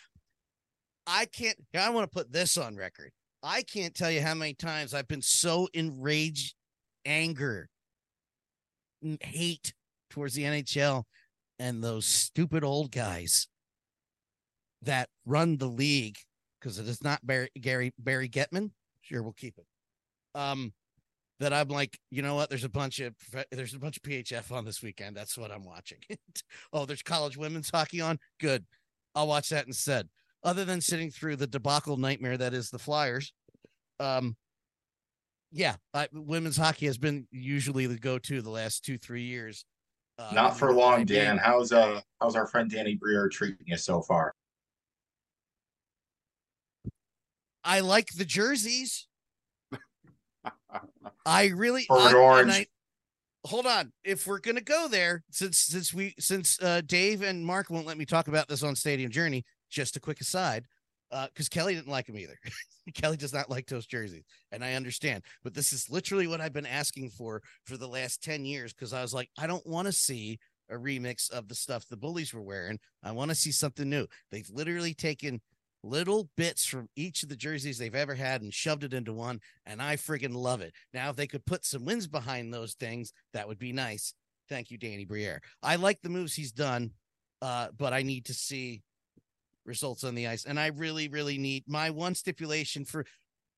I can't. I want to put this on record. I can't tell you how many times I've been so enraged, anger, hate towards the NHL and those stupid old guys that run the league because it is not Barry Gary Barry Getman. Sure, we'll keep it. Um, that I'm like, you know what? There's a bunch of there's a bunch of PHF on this weekend. That's what I'm watching. oh, there's college women's hockey on. Good, I'll watch that instead. Other than sitting through the debacle nightmare that is the Flyers, um, yeah, I, women's hockey has been usually the go-to the last two three years uh, Not for long, Dan. How's uh how's our friend Danny Briere treating you so far? I like the jerseys. I really I, orange. I, hold on. If we're gonna go there, since since we since uh, Dave and Mark won't let me talk about this on Stadium Journey, just a quick aside because uh, Kelly didn't like him either. Kelly does not like those jerseys, and I understand. But this is literally what I've been asking for for the last ten years because I was like, I don't want to see a remix of the stuff the bullies were wearing. I want to see something new. They've literally taken little bits from each of the jerseys they've ever had and shoved it into one, and I friggin' love it. Now, if they could put some wins behind those things, that would be nice. Thank you, Danny Briere. I like the moves he's done, uh, but I need to see results on the ice. And I really, really need my one stipulation for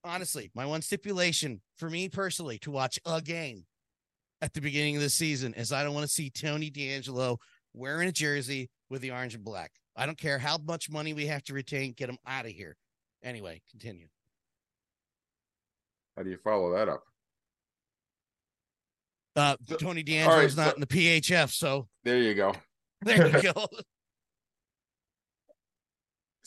honestly, my one stipulation for me personally to watch a game at the beginning of the season is I don't want to see Tony DeAngelo wearing a jersey with the orange and black. I don't care how much money we have to retain, get him out of here. Anyway, continue. How do you follow that up? Uh, Tony DeAngelo's right, not so- in the PHF, so There you go. there you go.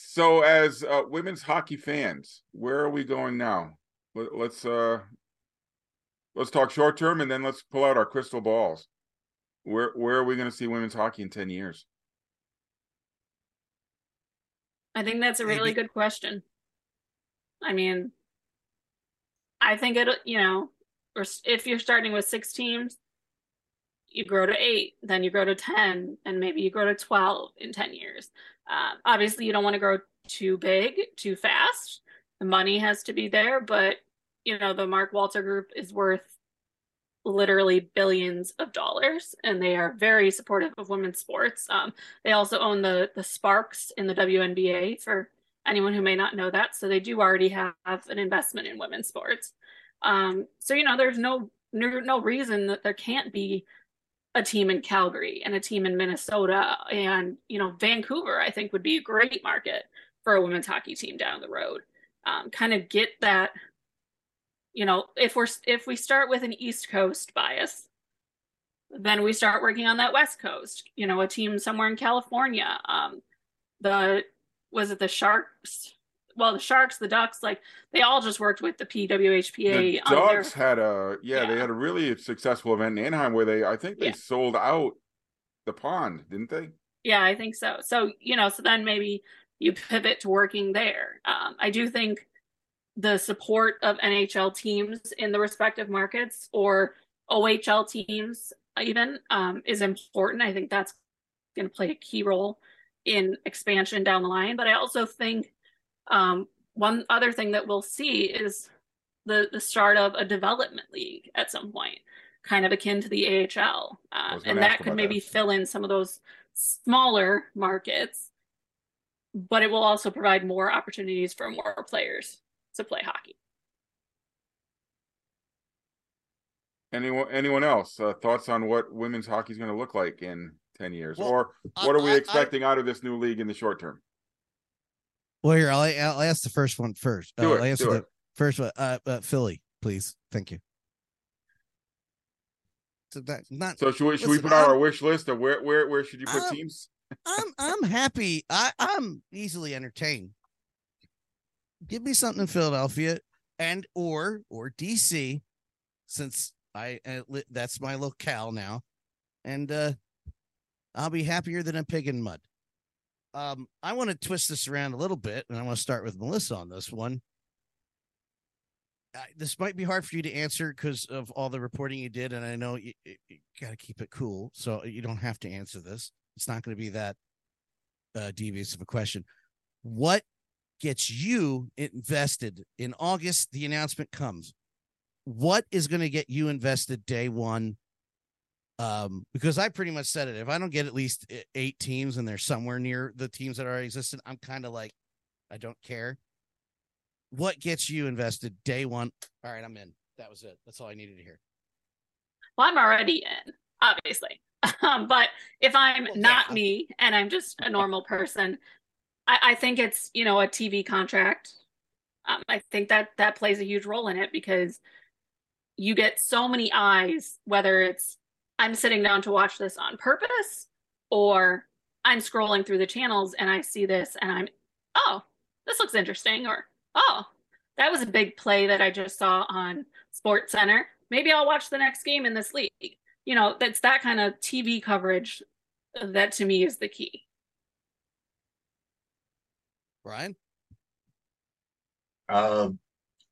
So, as uh, women's hockey fans, where are we going now? Let, let's uh, let's talk short term, and then let's pull out our crystal balls. Where where are we going to see women's hockey in ten years? I think that's a really good question. I mean, I think it'll you know, or if you're starting with six teams, you grow to eight, then you grow to 10, and maybe you grow to 12 in 10 years. Um, obviously, you don't want to grow too big, too fast. The money has to be there, but, you know, the Mark Walter Group is worth literally billions of dollars, and they are very supportive of women's sports. Um, they also own the the Sparks in the WNBA for anyone who may not know that. So they do already have an investment in women's sports. Um, so you know, there's no, no reason that there can't be a team in Calgary and a team in Minnesota and you know Vancouver. I think would be a great market for a women's hockey team down the road. Um, kind of get that. You know, if we're if we start with an East Coast bias, then we start working on that West Coast. You know, a team somewhere in California. Um, the was it the Sharks? Well, the Sharks, the Ducks, like they all just worked with the PWHPA. The ducks their- had a yeah, they had a really successful event in Anaheim where they I think they Yeah. sold out the pond, didn't they? Yeah, I think so. So, you know, so then maybe you pivot to working there. Um, I do think the support of NHL teams in the respective markets or OHL teams even um, is important. I think that's going to play a key role in expansion down the line. But I also think um, one other thing that we'll see is the the start of a development league at some point, kind of akin to the AHL, I um, and that could maybe that. fill in some of those smaller markets. But it will also provide more opportunities for more players to play hockey. Anyone anyone else uh, thoughts on what women's hockey is going to look like in ten years, Well, or I- what are we I- I- expecting out of this new league in the short term? Well, here I'll, I'll ask the first one first. Do uh, it, I'll answer do the it. first one. Uh, uh, Philly, please. Thank you. So that not So should we should we put out I'm- our wish list or where where where should you put I'm- teams? I'm I'm happy. I I'm easily entertained. Give me something in Philadelphia and or or DC, since I uh, that's my locale now, and uh I'll be happier than a pig in mud. Um, I want to twist this around a little bit, and I want to start with Melissa on this one. I, this might be hard for you to answer because of all the reporting you did, and I know you, you, you got to keep it cool, so you don't have to answer this. It's not going to be that uh, devious of a question. What gets you invested in August? The announcement comes. What is going to get you invested day one? Um, because I pretty much said it. If I don't get at least eight teams and they're somewhere near the teams that already existed, I'm kind of like, I don't care. What gets you invested day one? All right, I'm in. That was it. That's all I needed to hear. Well, I'm already in, obviously. Um, but if I'm Well, not yeah. me and I'm just a normal person, I, I think it's you know a TV contract. Um, I think that that plays a huge role in it because you get so many eyes, whether it's I'm sitting down to watch this on purpose or I'm scrolling through the channels and I see this and I'm, oh, this looks interesting, or oh, that was a big play that I just saw on Sports Center. Maybe I'll watch the next game in this league. You know, that's that kind of TV coverage that to me is the key. Brian? Um,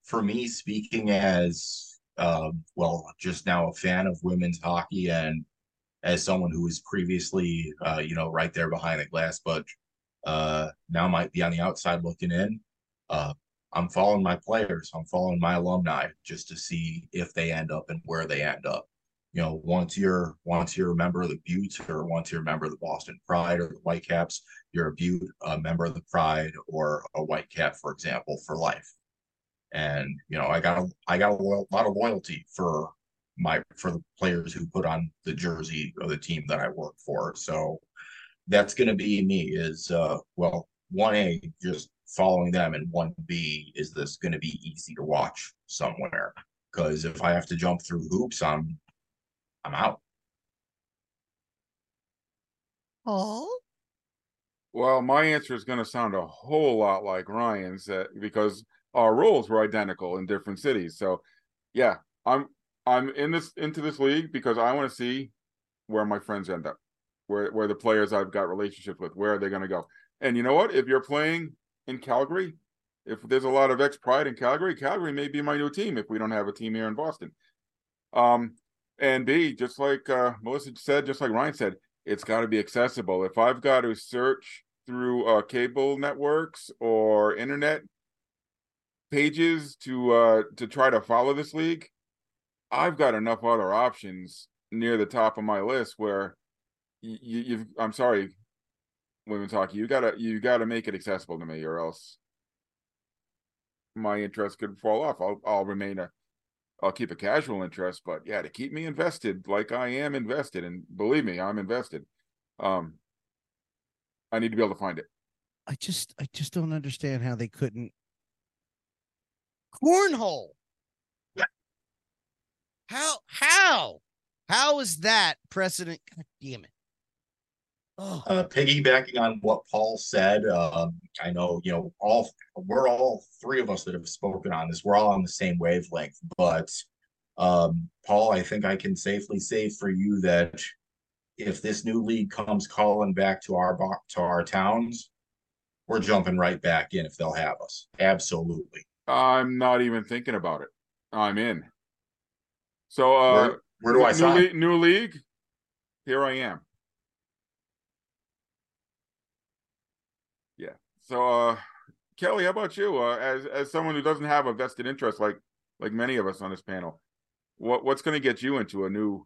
for me, speaking as uh, well, just now a fan of women's hockey and as someone who was previously, uh, you know, right there behind the glass, but uh, now might be on the outside looking in. Uh, I'm following my players. I'm following my alumni just to see if they end up and where they end up. You know, once you're once you're a member of the Beauts or once you're a member of the Boston Pride or the Whitecaps, you're a Beaut, a member of the Pride or a Whitecap, for example, for life. And you know, I got a I got a lo- lot of loyalty for my for the players who put on the jersey of the team that I work for. So that's going to be me. Is uh, well, one A just following them, and one B is this going to be easy to watch somewhere? Because if I have to jump through hoops, I'm I'm out. Oh, Well, my answer is going to sound a whole lot like Ryan's uh, because our roles were identical in different cities. So, yeah, I'm I'm in this into this league because I want to see where my friends end up, where where the players I've got relationships with, where are they going to go? And you know what? If you're playing in Calgary, if there's a lot of ex Pride in Calgary, Calgary may be my new team if we don't have a team here in Boston. Um, and B, just like uh, Melissa said, just like Ryan said, it's got to be accessible. If I've got to search through uh, cable networks or internet pages to uh, to try to follow this league, I've got enough other options near the top of my list where you, you've. I'm sorry, women's hockey. You gotta you gotta make it accessible to me, or else my interest could fall off. I'll I'll remain a I'll keep a casual interest, but yeah, to keep me invested like I am invested, and believe me, I'm invested. Um, I need to be able to find it. I just I just don't understand how they couldn't cornhole. How how how is that precedent? God damn it! Oh, Uh, piggybacking on what Paul said, um, I know you know all we're all three of us that have spoken on this. We're all on the same wavelength, but um, Paul, I think I can safely say for you that if this new league comes calling back to our to our towns, we're jumping right back in if they'll have us. Absolutely. I'm not even thinking about it. I'm in. So, uh, Where, where do I new, sign? lea- new league? Here I am. Yeah. So, uh, Kelly, how about you? Uh, as as someone who doesn't have a vested interest like like many of us on this panel, what what's going to get you into a new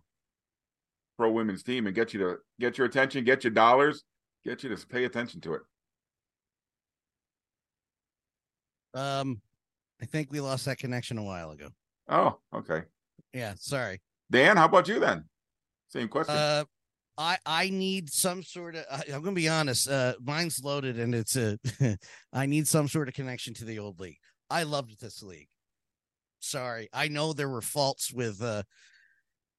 pro women's team and get you to get your attention, get your dollars, get you to pay attention to it? um, I think we lost that connection a while ago. Oh, okay. Yeah, sorry. Dan, how about you then? Same question. Uh, I I need some sort of. I, I'm gonna be honest. Uh, mine's loaded, and it's a. I need some sort of connection to the old league. I loved this league. Sorry, I know there were faults with. uh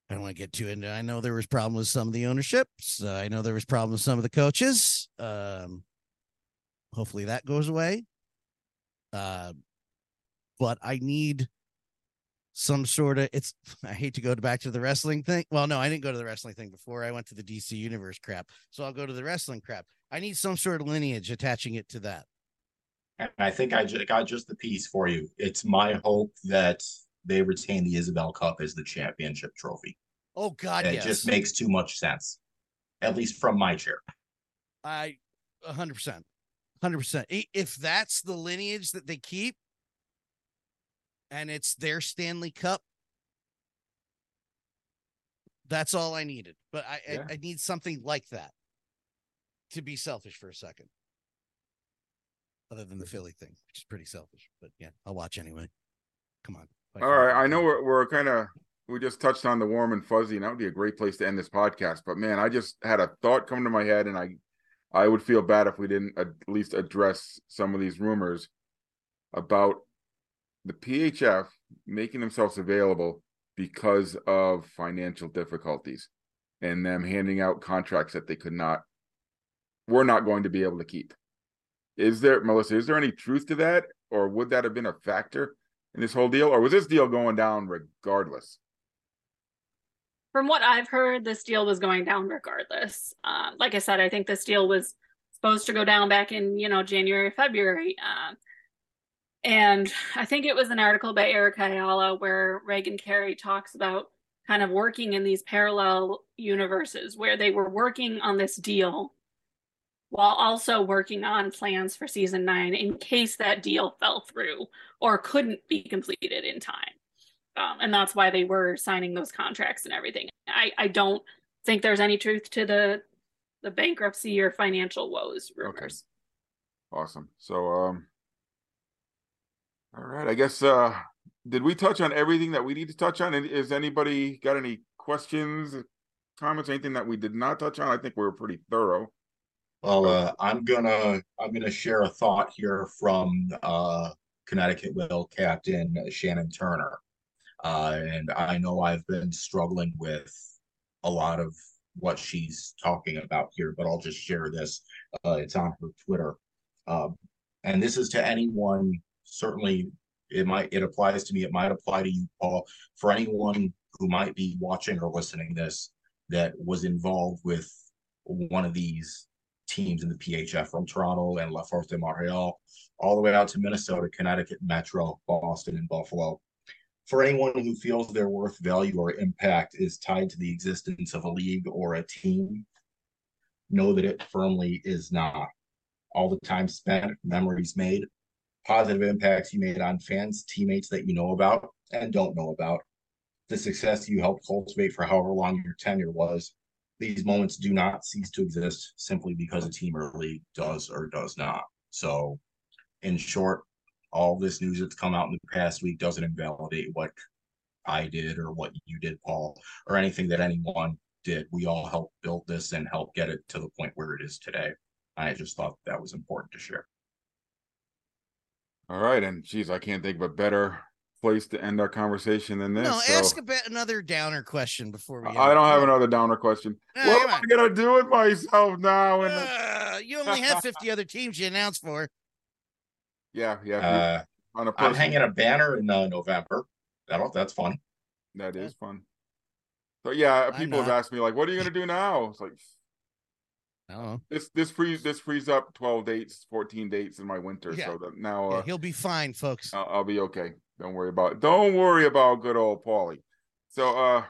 I don't want to get too into. I know there was problems with some of the ownerships. Uh, I know there was problems with some of the coaches. Um, hopefully that goes away. Uh, but I need some sort of it's I hate to go back to the wrestling thing. Well, no, I didn't go to the wrestling thing before. I went to the DC universe crap. So I'll go to the wrestling crap. I need some sort of lineage attaching it to that. And I think I ju- got just the piece for you. It's my hope that they retain the Isobel Cup as the championship trophy. Oh god, it yes. just makes too much sense, at least from my chair. I 100%. 100%. If that's the lineage that they keep and it's their Stanley Cup, that's all I needed. But I, Yeah. I, I need something like that to be selfish for a second. Other than the Philly thing, which is pretty selfish. But yeah, I'll watch anyway. Come on. All right, I know we're we're kind of we just touched on the warm and fuzzy, and that would be a great place to end this podcast. But man, I just had a thought come to my head, and I I would feel bad if we didn't at least address some of these rumors about the PHF making themselves available because of financial difficulties and them handing out contracts that they could not were not going to be able to keep. Is there Melissa, is there any truth to that or would that have been a factor in this whole deal or was this deal going down regardless? From what I've heard, this deal was going down regardless. Uh, like I said, I think this deal was supposed to go down back in you know January, February. Uh, and I think it was an article by Erica Ayala where Reagan Carey talks about kind of working in these parallel universes where they were working on this deal while also working on plans for season nine in case that deal fell through or couldn't be completed in time. Um, and that's why they were signing those contracts and everything. I, I don't think there's any truth to the the bankruptcy or financial woes rumors. Okay. Awesome. So um all right, I guess uh did we touch on everything that we need to touch on? Is anybody got any questions, comments, anything that we did not touch on? I think we were pretty thorough. Well, uh, I'm gonna I'm gonna share a thought here from uh, Connecticut Whale Captain Shannon Turner, uh, and I know I've been struggling with a lot of what she's talking about here, but I'll just share this. Uh, it's on her Twitter, um, and this is to anyone. Certainly, it might it applies to me. It might apply to you, Paul. For anyone who might be watching or listening this that was involved with one of these teams in the PHF from Toronto and La Force de Montreal, all the way out to Minnesota, Connecticut, Metro, Boston, and Buffalo. For anyone who feels their worth, value, or impact is tied to the existence of a league or a team, know that it firmly is not. All the time spent, memories made, positive impacts you made on fans, teammates that you know about and don't know about, the success you helped cultivate for however long your tenure was, these moments do not cease to exist simply because a team or league does or does not. So, in short, all this news that's come out in the past week doesn't invalidate what I did or what you did, Paul, or anything that anyone did. We all helped build this and help get it to the point where it is today. I just thought that was important to share. All right, and geez, I can't think of a better place to end our conversation than this. No, so. ask a bit another downer question before we. I don't have another downer question. No, what am on. I gonna do with myself now? And Uh, you only have 50 other teams you announced for. yeah, yeah. Uh, on a I'm hanging a banner in uh, November. That'll that's fun. That is fun. So yeah, people have asked me like, "What are you gonna do now?" It's like I don't know. this. This frees this frees up twelve dates, fourteen dates in my winter. Yeah. So that now Yeah, uh, he'll be fine, folks. I'll, I'll be okay. Don't worry about. it. Don't worry about good old Paulie. So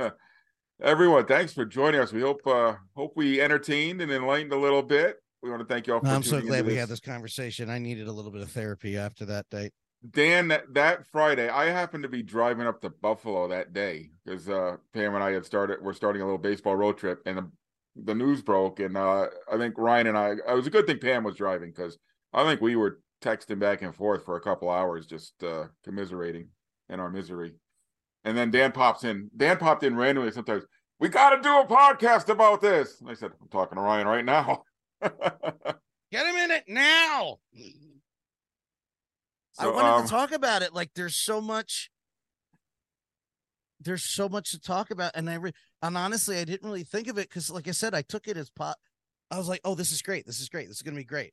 uh, everyone, thanks for joining us. We hope uh hope we entertained and enlightened a little bit. We want to thank you all for. I'm so glad we had this conversation. I needed a little bit of therapy after that date. Dan, that, that Friday, I happened to be driving up to Buffalo that day because uh, Pam and I had started. We're starting a little baseball road trip, and the, the news broke. And uh, I think Ryan and I. It was a good thing Pam was driving because I think we were texting back and forth for a couple hours, just uh, commiserating in our misery. And then Dan pops in. Dan popped in randomly. Sometimes we got to do a podcast about this. And I said, I'm talking to Ryan right now. Get him in it now. I wanted um, to talk about it. Like there's so much there's so much to talk about. And I re- and honestly, I didn't really think of it because like I said, I took it as pot. I was like, oh, this is great. This is great. This is gonna be great.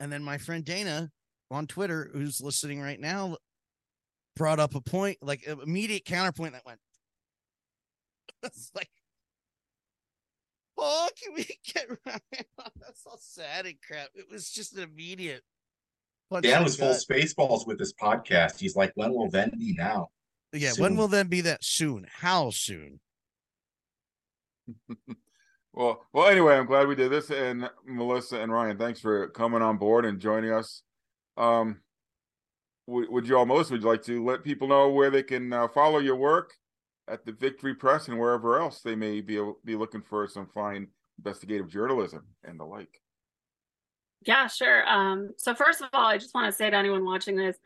And then my friend Dana on Twitter, who's listening right now, brought up a point, like an immediate counterpoint that went. It's like, oh, can we get on? That's all sad and crap. It was just an immediate. Dan was full spaceballs with this podcast. He's like, when will then be now? Yeah, when will then be that soon? How soon? Well, well. Anyway, I'm glad we did this, and Melissa and Ryan, thanks for coming on board and joining us. Um, would, would you all, Melissa, would you like to let people know where they can uh, follow your work at the Victory Press and wherever else they may be be looking for some fine investigative journalism and the like? Yeah, sure. Um, so first of all, I just want to say to anyone watching this,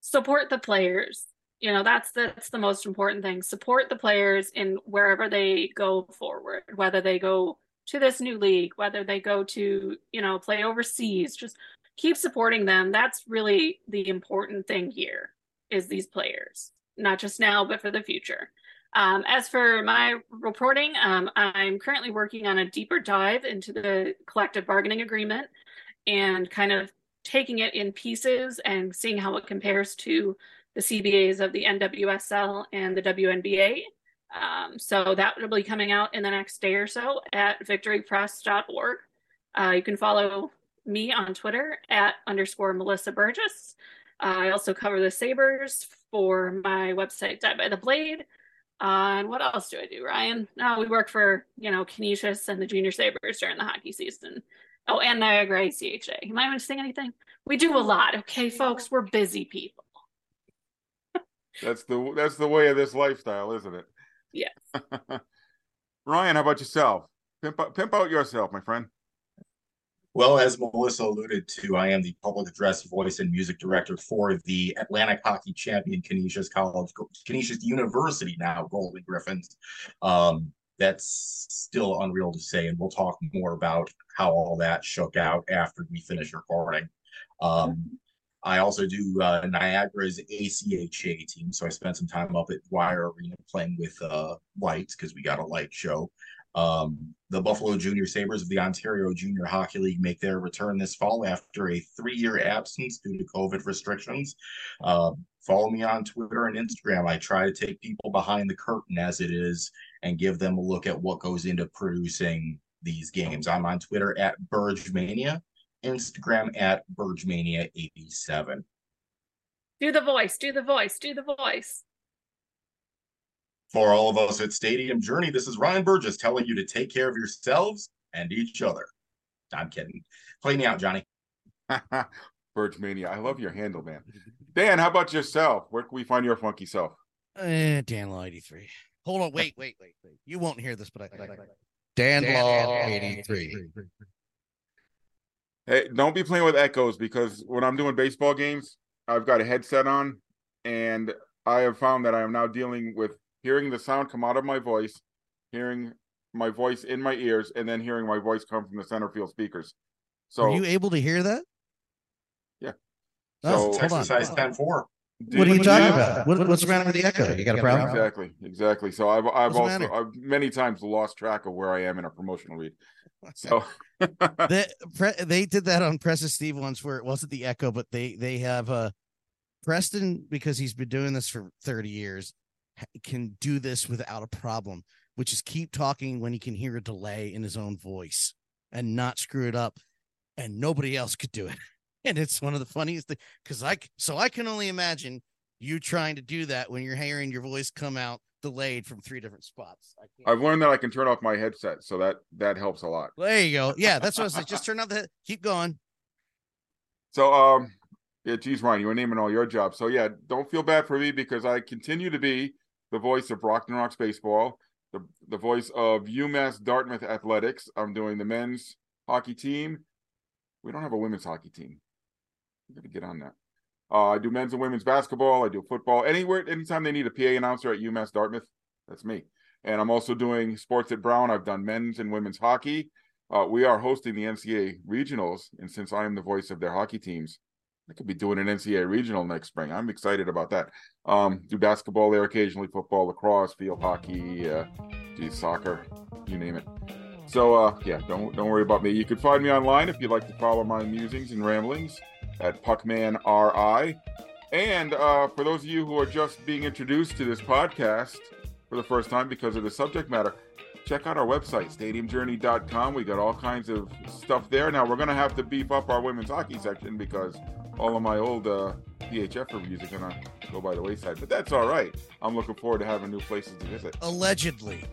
support the players. You know, that's that's the most important thing. Support the players in wherever they go forward, whether they go to this new league, whether they go to, you know, play overseas, just keep supporting them. That's really the important thing here is these players, not just now, but for the future. Um, as for my reporting, um, I'm currently working on a deeper dive into the collective bargaining agreement and kind of taking it in pieces and seeing how it compares to the CBAs of the NWSL and the WNBA. Um, so that will be coming out in the next day or so at victorypress.org. Uh, you can follow me on Twitter at underscore Melissa Burgess. Uh, I also cover the Sabres for my website, Die by the Blade. Uh, and what else do I do, Ryan? No, we work for, you know, Canisius and the Junior Sabres during the hockey season. Oh, and Niagara ACHA. Am I missing anything? We do a lot, okay, folks? We're busy people. That's the that's the way of this lifestyle, isn't it? Yes. Ryan, how about yourself? Pimp out, pimp out yourself, my friend. Well, as Melissa alluded to, I am the public address voice and music director for the Atlantic Hockey Champion Canisius College, Canisius University now, Golden Griffins. Um, that's still unreal to say, and we'll talk more about how all that shook out after we finish recording. Um, I also do uh, Niagara's ACHA team, so I spent some time up at Dwyer Arena playing with uh, Lights because we got a light show. Um, the Buffalo Junior Sabres of the Ontario Junior Hockey League make their return this fall after a three year absence due to COVID restrictions. Uh, follow me on Twitter and Instagram. I try to take people behind the curtain as it is and give them a look at what goes into producing these games. I'm on Twitter at BurgeMania, Instagram at BurgeMania87. Do the voice, do the voice, do the voice. For all of us at Stadium Journey, this is Ryan Buress telling you to take care of yourselves and each other. I'm kidding. Play me out, Johnny. Burge Mania. I love your handle, man. Dan, how about yourself? Where can we find your funky self? Eh, Dan Law 83. Hold on, wait, wait, wait, wait. You won't hear this, but I, I Dan, Dan Law 83. Hey, don't be playing with echoes because when I'm doing baseball games, I've got a headset on and I have found that I am now dealing with hearing the sound come out of my voice, hearing my voice in my ears, and then hearing my voice come from the center field speakers. So Are you able to hear that? Yeah. Oh, So- hold on. Exercise 10 4. What are you talking about? What, what's the matter with the echo? You got a problem? Exactly, exactly. So I've I've What's also? I've many times lost track of where I am in a promotional read. So they, they did that on Preston & Steve once where it wasn't the echo, but they they have uh Preston because he's been doing this for 30 years can do this without a problem, which is keep talking when he can hear a delay in his own voice and not screw it up. And nobody else could do it. And it's one of the funniest things because I so I can only imagine you trying to do that when you're hearing your voice come out delayed from three different spots. I. I've learned that I can turn off my headset, so that that helps a lot. There you go. Yeah, that's what I was like. Just turn off the keep going. So um yeah, geez, Ryan, you were naming all your jobs. So yeah, don't feel bad for me because I continue to be the voice of Brockton Rox baseball, the the voice of UMass Dartmouth athletics. I'm doing the men's hockey team. We don't have a women's hockey team. We gonna get on that. Uh, I do men's and women's basketball. I do football. Anywhere, anytime they need a PA announcer at UMass Dartmouth, that's me. And I'm also doing sports at Brown. I've done men's and women's hockey. Uh, we are hosting the NCAA regionals, and since I am the voice of their hockey teams, I could be doing an NCAA regional next spring. I'm excited about that. Um, do basketball there occasionally, football, lacrosse, field hockey, uh, geez, soccer, you name it. So uh, yeah, don't don't worry about me. You can find me online if you'd like to follow my musings and ramblings at Puckman RI. And uh, for those of you who are just being introduced to this podcast for the first time because of the subject matter, check out our website, stadiumjourney.com. We got all kinds of stuff there. Now, we're going to have to beef up our women's hockey section because all of my old uh, PHF reviews are going to go by the wayside. But that's all right. I'm looking forward to having new places to visit. Allegedly.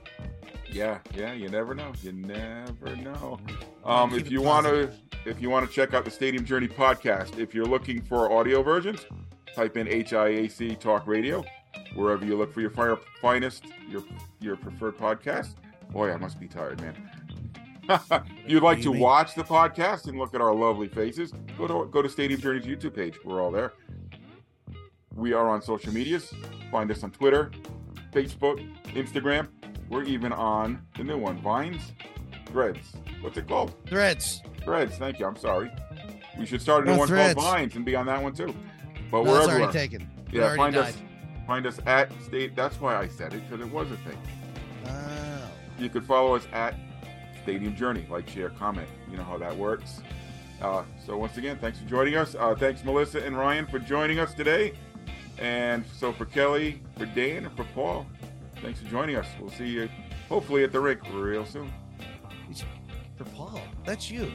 Yeah, yeah, you never know. You never know. Um, if you want to, if you want to check out the Stadium Journey podcast, if you're looking for audio versions, type in HIAC Talk Radio wherever you look for your fire, finest, your your preferred podcast. Boy, I must be tired, man. if you'd like to watch the podcast and look at our lovely faces, go to go to Stadium Journey's YouTube page. We're all there. We are on social medias. Find us on Twitter, Facebook, Instagram. We're even on the new one, Vines, Threads. What's it called? Threads. Threads. Thank you. I'm sorry. We should start a new Oh, one Threads. called Vines and be on that one too. But No, we're everywhere. already taken. Yeah, already find died. us. Find us at state. That's why I said it because it was a thing. Oh. You could follow us at Stadium Journey, like, share, comment. You know how that works. Uh, so once again, thanks for joining us. Uh, thanks Melissa and Ryan for joining us today. And so for Kelly, for Dan, and for Paul, thanks for joining us. We'll see you hopefully at the rink real soon. For Paul. That's you.